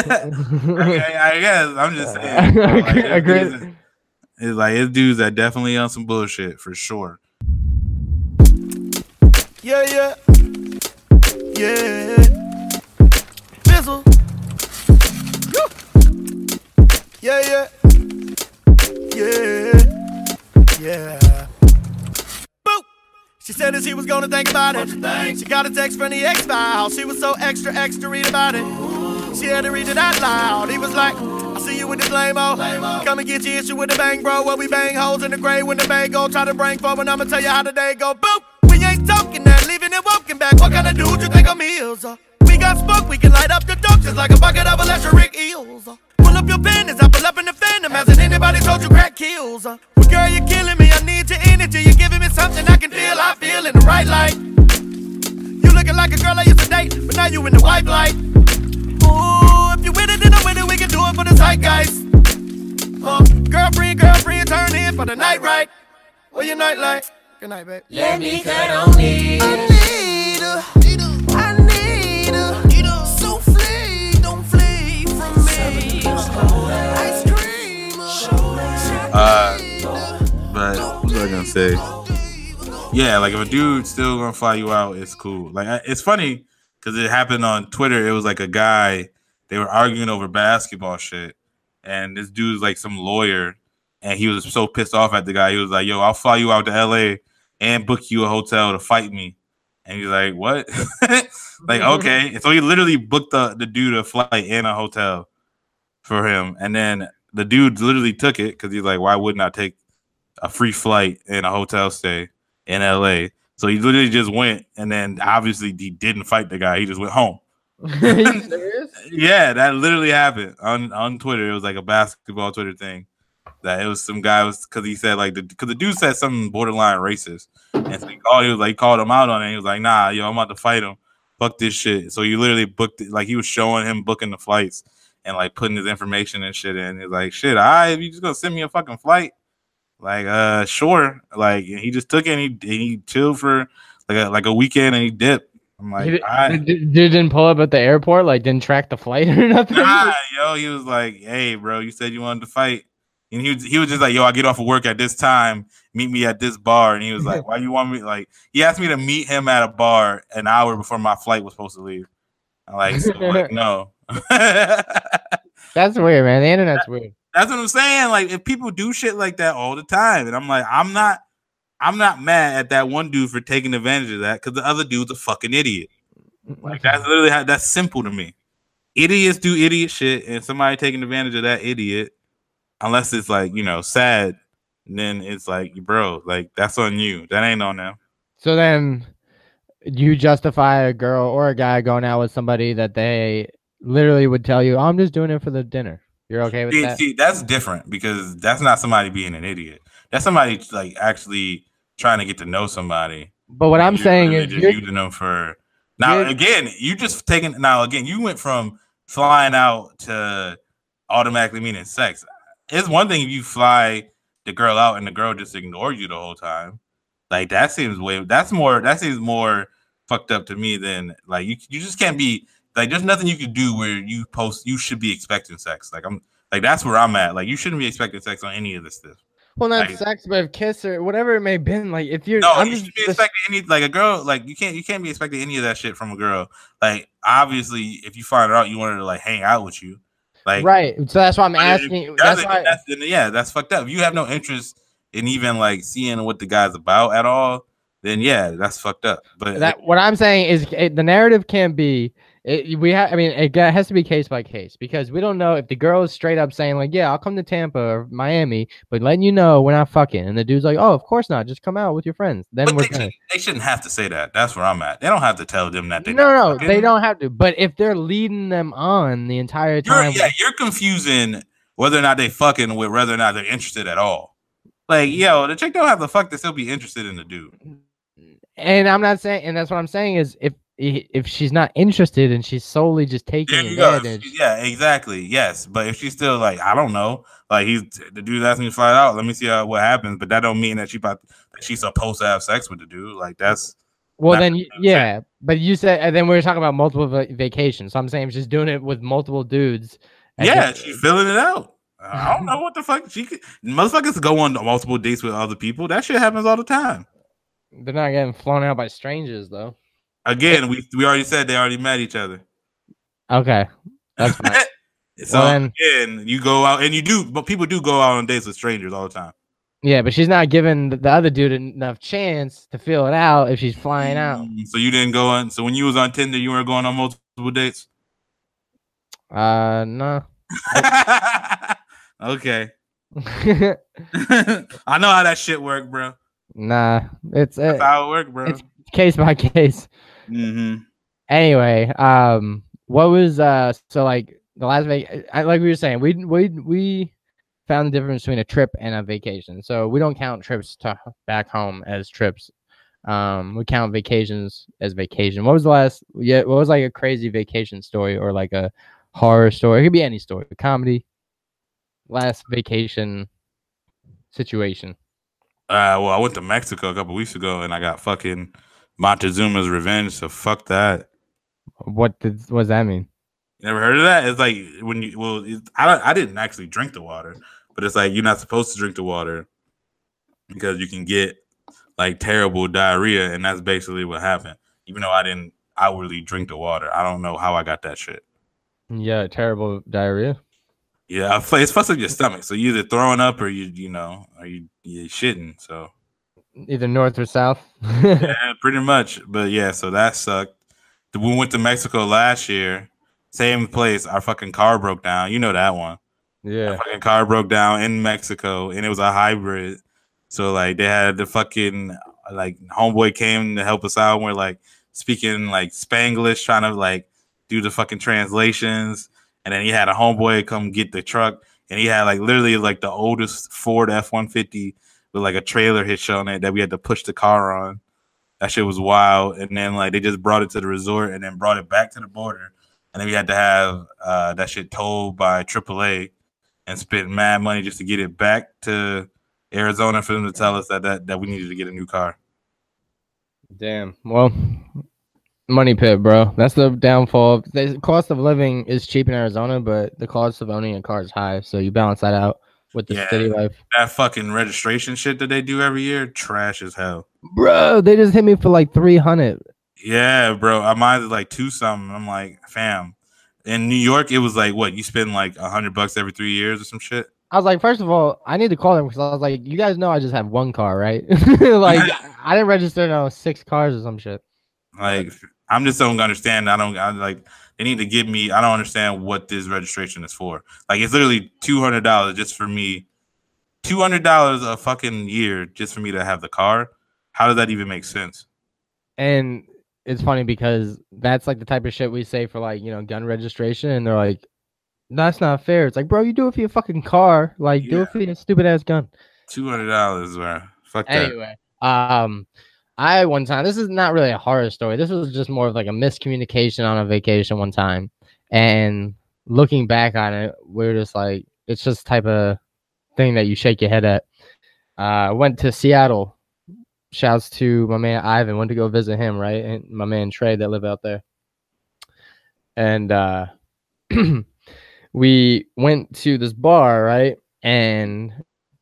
okay, I guess I'm just saying. *laughs* bro, like, Agree- there's agree. dudes that- It's like it's dudes that definitely on some bullshit for sure. Yeah, yeah. Yeah. Bizzle. Yeah, yeah. Yeah. Yeah. Boop. She said that she was gonna think about it. She got a text from the X file. She was so extra, extra read about it. She had to read it out loud. He was like, I see you with this lame-o. Come and get your issue with the bang, bro. Where we bang holes in the grave when the bang go. Try to bring forward, I'ma tell you how the day go. Boop. What kind of dude you think I'm is? Uh, we got smoke, we can light up the dope just like a bucket of electric eels. Uh, pull up your pen as I pull up in the phantom. Hasn't anybody told you crack kills? Uh, well, girl, you're killing me. I need your energy. You're giving me something I can feel. I feel in the right light. You looking like a girl I used to date, but now you in the white light. Ooh, if you with it, then I'm with it. We can do it for the zeitgeist. Uh, girlfriend, girlfriend, turn in for the night, right? Where your night light? Good night, babe. Let me cut on it. I need her. I need her. So flee, don't flee from me. Uh, but I gonna say? Yeah, like if a dude still gonna fly you out, it's cool. Like it's funny because it happened on Twitter. It was like a guy they were arguing over basketball shit, and this dude's like some lawyer, and he was so pissed off at the guy. He was like, "Yo, I'll fly you out to L.A. and book you a hotel to fight me." And he's like, "What?" *laughs* like, *laughs* okay. So he literally booked the the dude a flight and a hotel for him, and then the dude literally took it because he's like, "Why wouldn't I take a free flight and a hotel stay in L.A.?" So he literally just went, and then obviously he didn't fight the guy. He just went home. *laughs* Are you serious? Yeah, that literally happened on on Twitter. It was like a basketball Twitter thing. That it was some guy was because he said like the because the dude said something borderline racist, and so he called he was like he called him out on it. He was like, "Nah, yo, I'm about to fight him. Fuck this shit." So you literally booked it like he was showing him booking the flights and like putting his information and shit in. He's like, "Shit, I right, you just gonna send me a fucking flight?" Like, uh, sure. Like he just took it and he and he chilled for like a like a weekend and he dipped. I'm like, He di- "All right." the dude didn't pull up at the airport, like didn't track the flight *laughs* or nothing. Nah, yo, he was like, "Hey, bro, you said you wanted to fight," and he was he was just like, "Yo, I get off of work at this time. Meet me at this bar." And he was like, *laughs* "Why you want me?" Like, he asked me to meet him at a bar an hour before my flight was supposed to leave. I'm like, so, like *laughs* no. That's *laughs* weird, man. The internet's weird. That's what I'm saying. Like, if people do shit like that all the time, and I'm like, I'm not, I'm not mad at that one dude for taking advantage of that because the other dude's a fucking idiot. Like that's literally how that's simple to me. Idiots do idiot shit, and somebody taking advantage of that idiot, unless it's like you know sad, then it's like bro, like that's on you. That ain't on them. So then, you justify a girl or a guy going out with somebody that they literally would tell you, "I'm just doing it for the dinner." You're okay with See, that? see, that's different because that's not somebody being an idiot. That's somebody like actually trying to get to know somebody. But what I'm saying is, just you're- using them for now. Again, you just taking now. Again, you went from flying out to automatically meaning sex. It's one thing if you fly the girl out and the girl just ignore you the whole time. Like that seems way. That's more. That seems more fucked up to me than like you. You just can't be like. There's nothing you can do where you post. You should be expecting sex. Like I'm. Like that's where I'm at. Like you shouldn't be expecting sex on any of this stuff. Well, not Like- sex, but if kiss or whatever it may have been. Like if you're, No, I'm you just, be expecting any like a girl. Like you can't you can't be expecting any of that shit from a girl. Like obviously, if you find out you want her to like hang out with you, like right. So that's why I'm asking. That's why. that's- yeah, that's fucked up. If you have no interest in even like seeing what the guy's about at all, then yeah, that's fucked up. But that what I'm saying is it, the narrative can be it, we have. I mean, it has to be case by case because we don't know if the girl is straight up saying like, "Yeah, I'll come to Tampa or Miami," but letting you know we're not fucking, and the dude's like, "Oh, of course not. Just come out with your friends." Then But we're they, gonna. shouldn't, they shouldn't have to say that. That's where I'm at. They don't have to tell them that. They No, no, fucking- they don't have to. But if they're leading them on the entire You're, time, yeah, you're confusing whether or not they fucking with whether or not they're interested at all. Like, yo, the chick don't have the fuck to still be interested in the dude. and I'm not saying, and that's what I'm saying is if if she's not interested and she's solely just taking There you go. advantage, Yeah, exactly. Yes, but if she's still like, I don't know, like he's the dude's asking me to fly out. Let me see how, what happens. But that don't mean that she about that she's supposed to have sex with the dude. Like that's well, then what y- I'm saying. yeah. But you said, and then we were talking about multiple va- vacations. So I'm saying she's doing it with multiple dudes. yeah, different- she's filling it out. I *laughs* don't know what the fuck she could. Motherfuckers go on multiple dates with other people. That shit happens all the time. They're not getting flown out by strangers though. Again, we we already said they already met each other. Okay, that's *laughs* fine. so Well, then- again, you go out and you do, but people do go out on dates with strangers all the time. yeah, but she's not giving the, the other dude enough chance to feel it out if she's flying out. Mm, So you didn't go on. So when you was on Tinder, you weren't going on multiple dates. Uh, no. *laughs* okay. *laughs* I know how that shit work, bro. nah, it's uh, how it work, bro. it's- case by case. Hmm anyway um what was uh so like the last vac- I, like we were saying we we we found the difference between a trip and a vacation. So we don't count trips to back home as trips. Um we count vacations as vacation. What was the last yeah what was like a crazy vacation story or like a horror story? It could be any story. A comedy. Last vacation situation. Uh, well, I went to Mexico a couple weeks ago and I got fucking Montezuma's revenge. So fuck that. what did what does that mean You never heard of that? It's like when you well, I I didn't actually drink the water, but it's like you're not supposed to drink the water because you can get like terrible diarrhea, and that's basically what happened. Even though I didn't outwardly drink the water, I don't know how I got that shit. yeah terrible diarrhea Yeah, it's fucks up your stomach, so you either throwing up or you you know or you you shitting. So either north or south *laughs* yeah, pretty much. But yeah, so that sucked. We went to Mexico last year, same place. Our fucking car broke down. You know that one. yeah The fucking car broke down in Mexico, and it was a hybrid. So like they had the fucking like homeboy came to help us out. And we're like speaking like Spanglish, trying to like do the fucking translations. And then he had a homeboy come get the truck, and he had like literally like the oldest Ford F one fifty with like a trailer hitch on it that we had to push the car on. That shit was wild. And then like they just brought it to the resort and then brought it back to the border. And then we had to have uh, that shit towed by AAA and spent mad money just to get it back to Arizona for them to tell us that that, that we needed to get a new car. Damn. Well, money pit, bro. That's the downfall. The cost of living is cheap in Arizona, but the cost of owning a car is high. So you balance that out with the Yeah. city life. That fucking registration shit that they do every year, trash as hell. Bro, they just hit me for like 300. Yeah, bro. I mine is like two something. I'm like, fam. In New York, it was like what you spend like a hundred bucks every three years or some shit. I was like, first of all, I need to call them because I was like, you guys know I just have one car, right? *laughs* like, *laughs* I didn't register no six cars or some shit. Like, I'm just don't understand. I don't. I like. They need to give me. I don't understand what this registration is for. Like, it's literally two hundred dollars just for me. Two hundred dollars a fucking year just for me to have the car. How does that even make sense? And it's funny because that's like the type of shit we say for like, you know, gun registration. And they're like, that's not fair. It's like, bro, you do it for your fucking car. Like, do Yeah. it for your stupid ass gun. Two hundred dollars, bro. Fuck that. Anyway, um, I one time this is not really a horror story. This was just more of like a miscommunication on a vacation one time, and looking back on it, we're just like it's just type of thing that you shake your head at. Uh, went to Seattle. Shouts to my man Ivan. Went to go visit him, right? And my man Trey that live out there. And uh, *clears throat* we went to this bar, right? And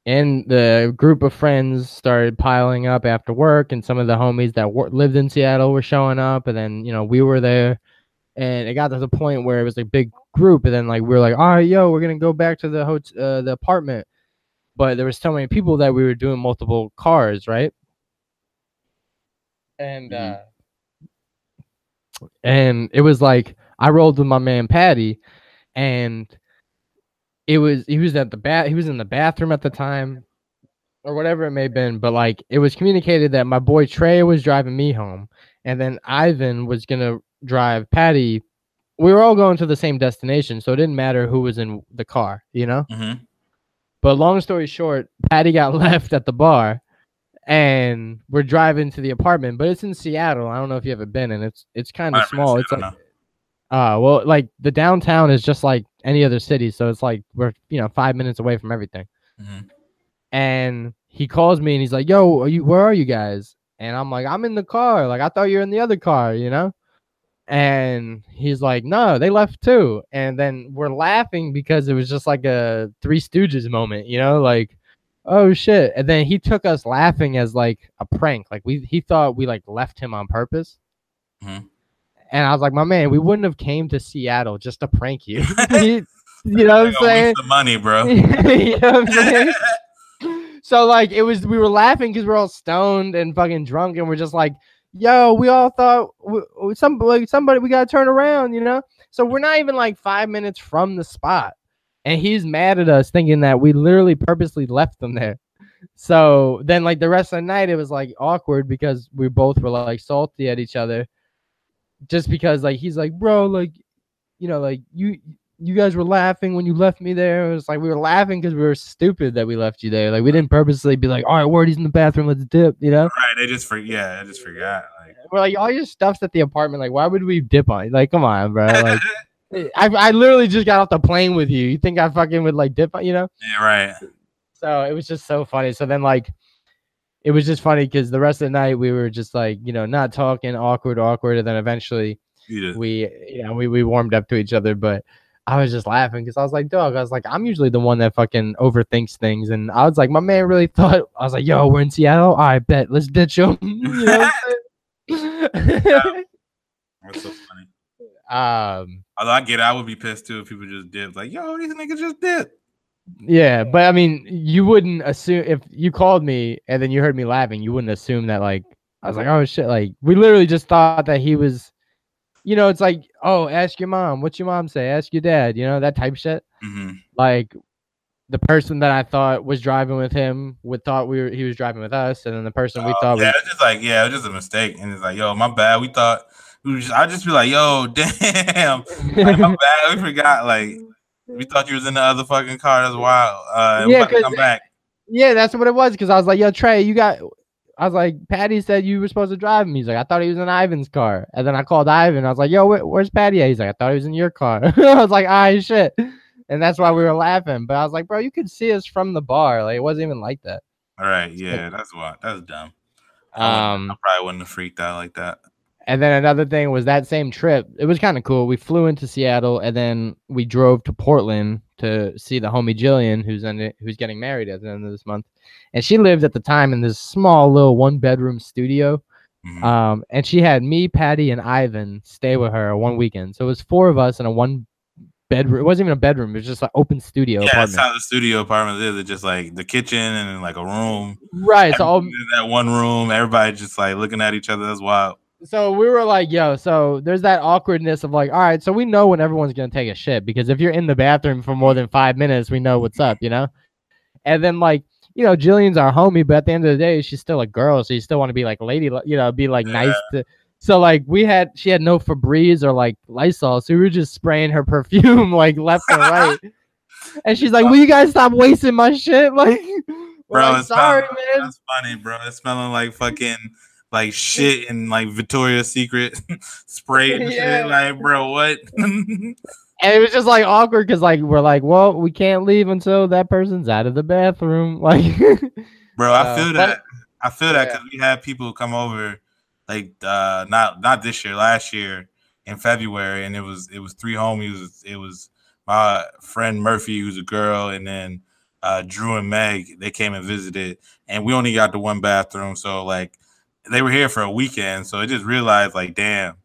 and the group of friends started piling up after work, and some of the homies that wor- lived in Seattle were showing up, and then you know we were there, and it got to the point where it was a big group, and then like we were like, all right, yo, we're gonna go back to the hot- uh, the apartment, but there was so many people that we were doing multiple cars, right? And uh, and it was like I rolled with my man Patty, and it was he was at the bat he was in the bathroom at the time, or whatever it may have been. But like it was communicated that my boy Trey was driving me home, and then Ivan was gonna drive Patty. We were all going to the same destination, so it didn't matter who was in the car, you know. Mhm. But long story short, Patty got *laughs* left at the bar, and we're driving to the apartment. But it's in Seattle. I don't know if you ever been, and it's it's kind of small. It's like uh well, like the downtown is just like any other city, so it's like we're you know five minutes away from everything. Mhm. And he calls me and he's like, "Yo, are you? Where are you guys?" And I'm like, "I'm in the car. Like I thought you were in the other car, you know." And he's like, "No, they left too." And then we're laughing because it was just like a Three Stooges moment, you know, like, "Oh shit!" And then he took us laughing as like a prank, like we he thought we like left him on purpose. Mhm. And I was like, "My man, we wouldn't have came to Seattle just to prank you." you *laughs* *laughs* you know what I'm saying? of money, bro. *laughs* you know what I'm saying? so like it was we were laughing because we're all stoned and fucking drunk and we're just like yo we all thought w- w- some like somebody we gotta turn around you know so we're not even like five minutes from the spot and he's mad at us thinking that we literally purposely left them there so then like the rest of the night it was like awkward because we both were like salty at each other just because like he's like bro like you know like you you guys were laughing when you left me there. It was like we were laughing because we were stupid that we left you there. Like we didn't purposely be like, all right, Wardy's in the bathroom, let's dip, you know? Right? They just for yeah, I just forgot. Like, We're like, all your stuff's at the apartment. Like, why would we dip on? you? Like, come on, bro. *laughs* Like, I, I literally just got off the plane with you. You think I fucking would like dip on, you know? yeah, right. So it was just so funny. So then like it was just funny because the rest of the night we were just like, you know, not talking, awkward, awkward, and then eventually just we you know we, we warmed up to each other but i was just laughing because i was like dog i was like i'm usually the one that fucking overthinks things and i was like my man really *laughs* thought i was like yo we're in seattle i bet let's ditch him *laughs* you know *laughs* that's so funny. um Although I get, I would be pissed too if people just did. Like, yo, these niggas just did. Yeah but i mean you wouldn't assume if you called me and then you heard me laughing you wouldn't assume that like i was like oh shit like we literally just thought that he was you know it's like oh ask your mom what's your mom say ask your dad you know that type shit hmm like the person that I thought was driving with him would thought we were he was driving with us, and then the person we thought Oh, yeah, was it's just like yeah, it was just a mistake, and it's like yo, my bad. We thought we just, I just be like yo, *laughs* damn, like, my *laughs* bad. We forgot. Like we thought you was in the other fucking car. That's wild. Uh, Yeah, about to 'cause come back. yeah, that's what it was because I was like, yo, Trey, you got. I was like, Patty said you were supposed to drive him. He's like, I thought he was in Ivan's car, and then I called Ivan. I was like, yo, where, where's Patty? At? He's like, I thought he was in your car. *laughs* I was like, ah, shit, and that's why we were laughing. But I was like, bro, you could see us from the bar. Like it wasn't even like that. All right, yeah, that's why. That's dumb. Um, I probably wouldn't have freaked out like that. And then another thing was that same trip. It was kind of cool. We flew into Seattle and then we drove to Portland to see the homie Jillian, who's in it, who's getting married at the end of this month. And she lived at the time in this small little one bedroom studio. Mhm. Um, and she had me, Patty, and Ivan stay with her one weekend. So it was four of us in a one bedroom. It wasn't even a bedroom. It was just an open studio yeah, that's apartment. how the studio apartment is. It's just like the kitchen and like a room. right. So all, in that one room, everybody just like looking at each other. That's wild. So we were like, yo, so there's that awkwardness of like, all right, so we know when everyone's gonna take a shit because if you're in the bathroom for more than five minutes, we know what's up, you know? And then like, you know, Jillian's our homie, but at the end of the day, she's still a girl, so you still want to be like lady, you know, be like nice to so like we had she had no Febreze or like Lysol, so we were just spraying her *laughs* perfume like left and right. *laughs* And she's like, Will you guys stop wasting my shit? *laughs* Like, Bro, like, it's sorry, smelling- man. That's funny, bro. It's smelling like fucking like shit and like Victoria's Secret *laughs* spray and *laughs* Yeah. shit. Like, bro, what? *laughs* And it was just like awkward because like we're like, well, we can't leave until that person's out of the bathroom. Like, bro, I Uh, feel but- that. I feel that Yeah. because we had people come over, like uh not not this year, last year in February, and it was it was three homies. It was my friend Murphy, who's a girl, and then uh, Drew and Meg, they came and visited, and we only got the one bathroom. So like, they were here for a weekend. So I just realized, like, damn,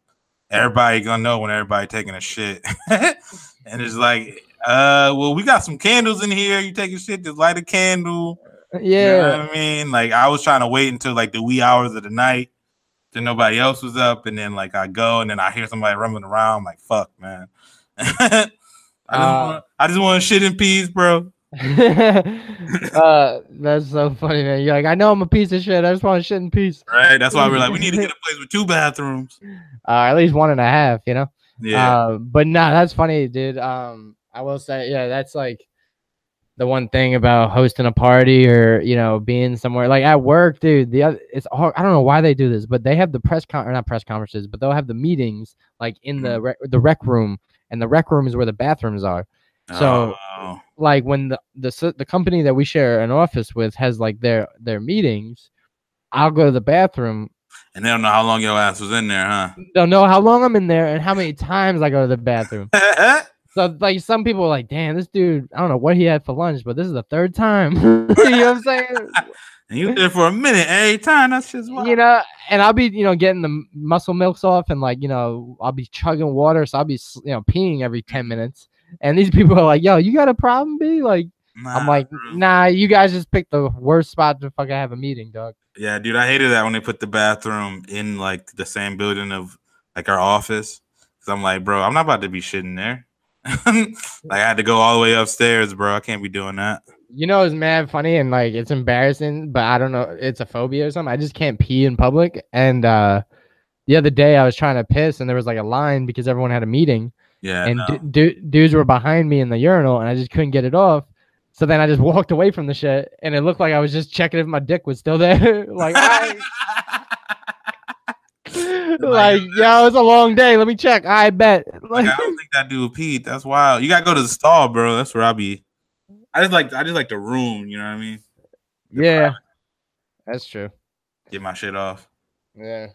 everybody gonna know when everybody taking a shit, *laughs* and it's like, uh, well, we got some candles in here. You take a shit, just light a candle. You know Yeah. what I mean? Like I was trying to wait until like the wee hours of the night till nobody else was up, and then like I go and then I hear somebody rumbling around. I'm like, fuck, man. *laughs* I just Uh, want I just want shit in peace, bro. *laughs* uh, that's so funny, man. You're like, I know I'm a piece of shit. I just want to shit in peace. Right? That's why we're like, we need to get a *laughs* place with two bathrooms. Uh, at least one and a half, you know. Yeah. Uh, but nah, that's funny, dude. Um, I will say, yeah, that's like the one thing about hosting a party or you know being somewhere like at work, dude. The other, it's all I don't know why they do this, but they have the press con or not press conferences, but they'll have the meetings like in the rec- the rec room, and the rec room is where the bathrooms are. So Oh, like when the the the company that we share an office with has like their their meetings, I'll go to the bathroom. and they don't know how long your ass was in there, huh? They'll know how long I'm in there and how many times I go to the bathroom. *laughs* So like some people are like, damn, this dude, I don't know what he had for lunch, but this is the third time. *laughs* you know what I'm saying? *laughs* and you there for a minute every time. That's just wild. You know, and I'll be, you know, getting the muscle milks off and like, you know, I'll be chugging water, so I'll be, you know, peeing every 10 minutes. And these people are like, yo, you got a problem, B? Like, I'm like, bro. nah, you guys just picked the worst spot to fucking have a meeting, dog. Yeah, dude, I hated that when they put the bathroom in like the same building of like our office. Cause I'm like, bro, I'm not about to be shitting there. *laughs* like I had to go all the way upstairs, bro. I can't be doing that. You know, it's mad funny and like it's embarrassing, but I don't know, it's a phobia or something. I just can't pee in public. And uh the other day I was trying to piss and there was like a line because everyone had a meeting. Yeah, and no. du- du- dudes were behind me in the urinal and I just couldn't get it off. So then I just *laughs* walked away from the shit and it looked like I was just checking if my dick was still there. *laughs* like, *laughs* I, like, yo, it's a long day. Let me check. I bet. like, Like, I don't think that dude peed. That's wild. You gotta go to the stall, bro. That's where I be. I just like I just like the room. You know what I mean? The yeah, private- that's true. Get my shit off. Yeah.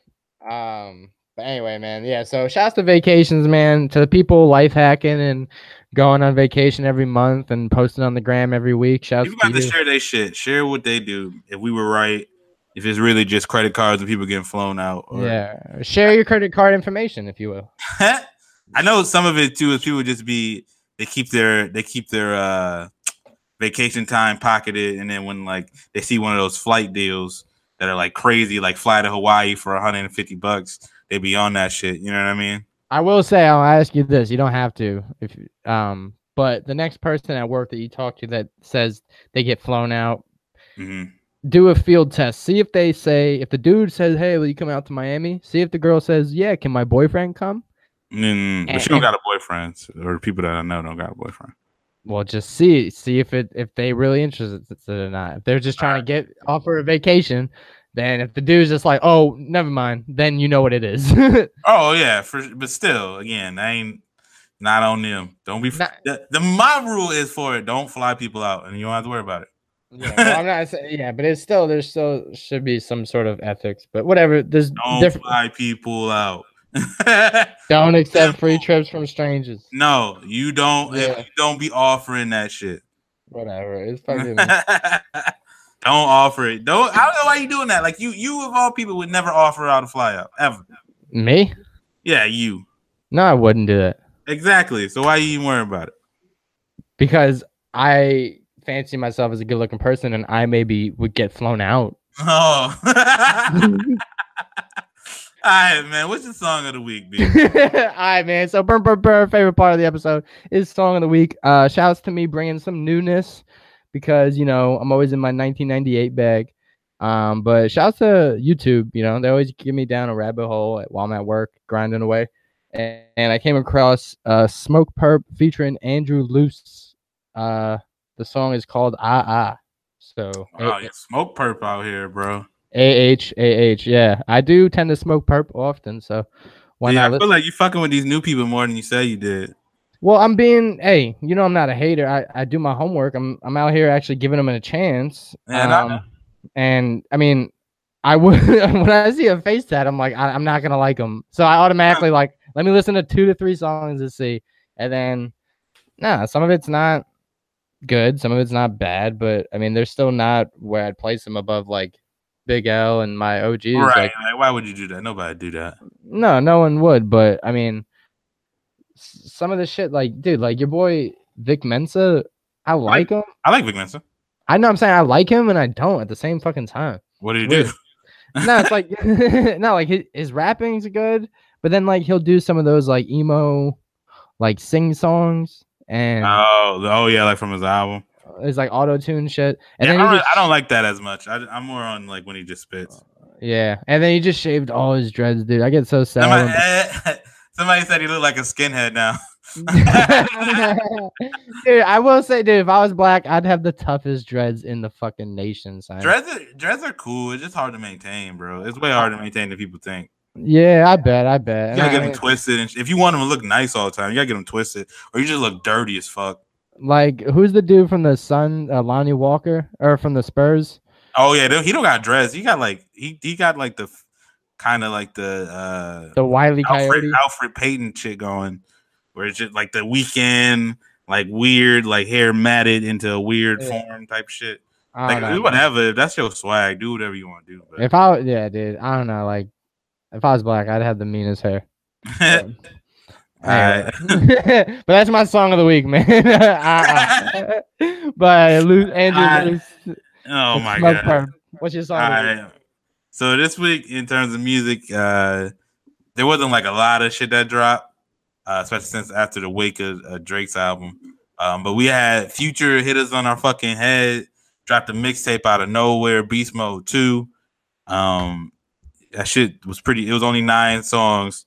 Um. But anyway, man. Yeah. So shouts to vacations, man. To the people life hacking and going on vacation every month and posting on the gram every week. Shouts People to got to share their shit. Share what they do. If we were right, if it's really just credit cards and people getting flown out. Or, Yeah. Share your credit card information, if you will. *laughs* I know some of it too is people just be they keep their they keep their uh vacation time pocketed and then when like they see one of those flight deals that are like crazy, like fly to Hawaii for 150 bucks, they be on that shit. You know what I mean? I will say I'll ask you this. You don't have to if um but the next person at work that you talk to that says they get flown out, hmm do a field test. See if they say if the dude says, "Hey, will you come out to Miami?" See if the girl says, "Yeah, can my boyfriend come?" Mm, but she don't got a boyfriend, or people that I know don't got a boyfriend. Well, just see see if it if they really interested or not. If they're just trying to get offer a vacation, then if the dude's just like, "Oh, never mind," then you know what it is. *laughs* Oh yeah, for but still, again, I ain't not on them. Don't be Not- the, the my rule is for it. Don't fly people out, and you don't have to worry about it. yeah, well, I'm not saying *laughs* yeah, but it's still there's still should be some sort of ethics, but whatever. There's Don't different. fly people out. *laughs* Don't accept free trips from strangers. no, you don't. Yeah. you don't be offering that shit. Whatever. It's fucking. Don't offer it. Don't. I don't know why you doing that. Like you, you of all people would never offer out a fly ever. Me? Yeah, you No, I wouldn't do that exactly. So why are you even worry about it? because I fancy myself as a good-looking person, and I maybe would get flown out. *laughs* Oh. *laughs* All right, man. What's the song of the week, B? *laughs* All right, man. So, burn, burn, burn. Favorite part of the episode is song of the week. Uh, shouts to me bringing some newness because you know I'm always in my 1998 bag. Um, but shouts to YouTube. You know they always get me down a rabbit hole while I'm at work grinding away. And, and I came across uh, Smoke Perp featuring Andrew Luce. Uh, the song is called Ah Ah. So Oh, yeah, smoke perp out here, bro. A H A H. Yeah, I do tend to smoke perp often. So why yeah, not? I feel like you're fucking with these new people more than you say you did. Well, I'm being hey, you know I'm not a hater. I, I do my homework. I'm I'm out here actually giving them a chance. And I Um, know. and I mean, I would *laughs* when I see a face tat, I'm like I, I'm not gonna like them. So I automatically like let me listen to two to three songs to see, and then nah, some of it's not good, some of it's not bad, but I mean, they're still not where I'd place them above like Big L and my OGs. right. Like, Like, why would you do that? Nobody do that. no, no one would, but I mean, some of the shit, like, dude, like your boy Vic Mensa, I like him. I like Vic Mensa. I know I'm saying I like him and I don't at the same fucking time. What do you Weird. do? *laughs* no, it's like *laughs* no, like his, his rapping's good, but then like he'll do some of those like emo, like sing songs and Oh, oh yeah, like from his album. it's like auto tune shit. And Yeah, I, then he don't, just, I don't like that as much. I, I'm more on like when he just spits. yeah, and then he just shaved all his dreads, dude. I get so sad. *laughs* Somebody, said he looked like a skinhead now. *laughs* dude, I will say, dude, if I was black, I'd have the toughest dreads in the fucking nation. Son. Dreads are, dreads are cool. It's just hard to maintain, bro. It's way harder to maintain than people think. Yeah, I bet, I bet. You gotta get them twisted, and sh- if you want them to look nice all the time, you gotta get them twisted, or you just look dirty as fuck. like, who's the dude from the Sun, uh, Lonnie Walker, or from the Spurs? Oh yeah, dude, he don't got dreads. He got like he he got like the kind of like the uh The Wiley Alfred Coyote. Elfrid Payton shit going, where it's just like the Weeknd, like weird, like hair matted into a weird Yeah. form type shit. I Like know. whatever, if that's your swag, do whatever you want to do. But If I, yeah, dude, I don't know. Like, if I was black, I'd have the meanest hair. *laughs* *laughs* Alright. Anyway. *laughs* but that's my song of the week, man. uh, but Andrew. Luce, oh my god. What's your song? All of the week? right. So this week, in terms of music, uh, there wasn't like a lot of shit that dropped, uh, especially since after the wake of uh, Drake's album. Um, but we had Future hit us on our fucking head, dropped a mixtape out of nowhere, Beast Mode 2. Um, that shit was pretty, it was only nine songs.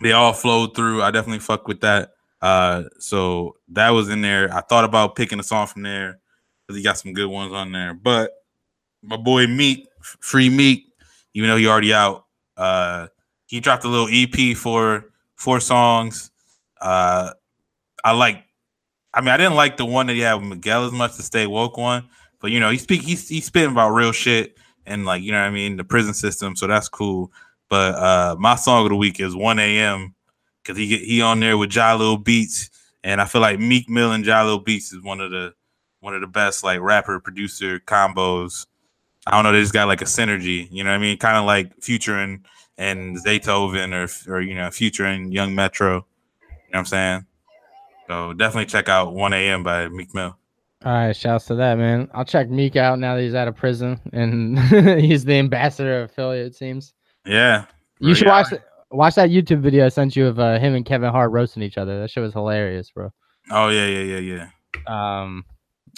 They all flowed through. I definitely fuck with that. Uh, so that was in there. I thought about picking a song from there because he got some good ones on there. But my boy Meek, Free Meek, even though he already out, uh, he dropped a little EP for four songs. Uh, I like. I mean, I didn't like the one that he had with Miguel as much, the Stay Woke one, but you know, he speak he's he's spitting about real shit and like you know what I mean, the prison system, so that's cool. But uh, my song of the week is 1 a.m. because he he on there with Jahlil Beats, and I feel like Meek Mill and Jahlil Beats is one of the one of the best like rapper producer combos. I don't know, they just got like a synergy, you know what I mean? Kind of like Future and and Zaytoven or or you know Future and Young Metro. You know what I'm saying? So definitely check out 1 a.m. by Meek Mill. All right, shouts to that, man. I'll check Meek out now that he's out of prison and *laughs* he's the ambassador of Philly, it seems. Yeah. You should watch watch that YouTube video I sent you of uh, him and Kevin Hart roasting each other. That shit was hilarious, bro. Oh yeah, yeah, yeah, yeah. Um,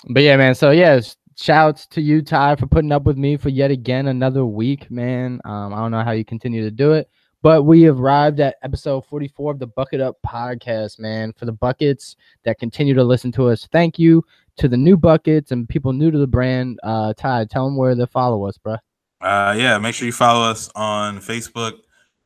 but yeah, man. So yeah, shouts to you, Ty, for putting up with me for yet again another week, man. Um, I don't know how you continue to do it, but we have arrived at episode 44 of the Bucket Up podcast, man. For the buckets that continue to listen to us, thank you to the new buckets and people new to the brand. Uh, Ty, tell them where to follow us, bro. Uh, yeah, make sure you follow us on Facebook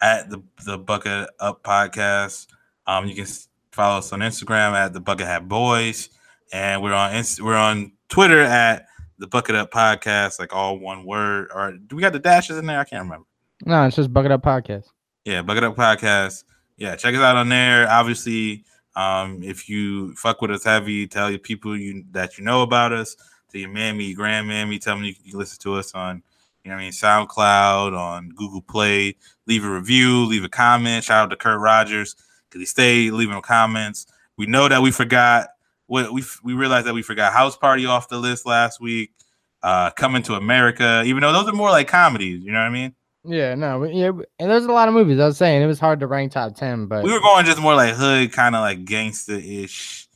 at the the Bucket Up Podcast. Um, you can follow us on Instagram at the Bucket Hat Boys, and we're on Inst- we're on Twitter at the Bucket Up Podcast, like all one word. Or do we got the dashes in there? I can't remember. No, it's just Bucket Up podcast. Yeah, Bucket Up Podcast. Yeah, check us out on there. Obviously, um, if you fuck with us heavy, tell your people you that you know about us, to your mammy, your grandmammy, tell them you can listen to us on, you know what I mean, SoundCloud, on Google Play. Leave a review, leave a comment. Shout out to Kurt Rogers because he stayed leaving comments. We know that we forgot. We we we realized that we forgot House Party off the list last week. Uh, Coming to America, even though those are more like comedies, you know what I mean. Yeah, no, yeah, and there's a lot of movies. I was saying it was hard to rank top ten, but we were going just more like hood, kind of like gangster ish,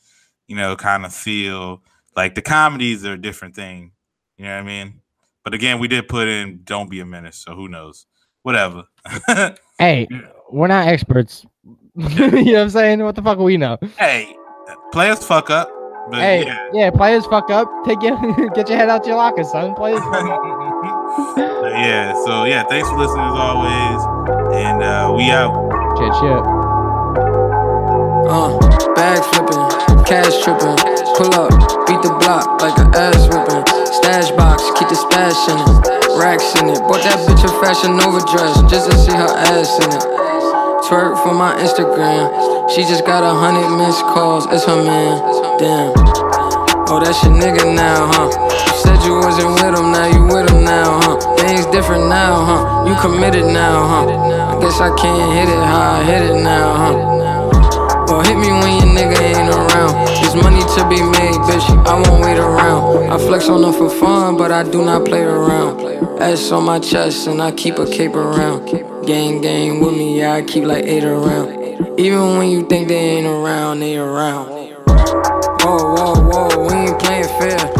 you know, kind of feel. Like the comedies are a different thing, you know what I mean? But again, we did put in "Don't Be a Menace," so who knows? Whatever. *laughs* hey, we're not experts. *laughs* you know what I'm saying? What the fuck we know? hey, players fuck up, but hey, yeah. yeah. players fuck up. Take your *laughs* get your head out your locker, son. Players. *laughs* fuck up. But yeah, so yeah, thanks for listening as always, and uh, we out. Shit, shit. Uh, bag flipping, cash tripping, pull up, beat the block like an ass whipping. Stash box, keep the stash in it, racks in it. Bought that bitch a fashion Nova dress just to see her ass in it. Twerk for my Instagram, she just got a hundred missed calls. It's her man, damn. Oh, that's your nigga now, huh? You said you wasn't with him, now you with him now, huh? Things different now, huh? You committed now, huh? I guess I can't hit it how I hit it now, huh? Well, hit me when your nigga ain't around. There's money to be made, bitch. I won't wait around. I flex on them for fun, but I do not play around. S on my chest, and I keep a cape around. Gang, gang with me, yeah, I keep like eight around. Even when you think they ain't around, they around. Whoa, whoa, whoa, we ain't playing fair.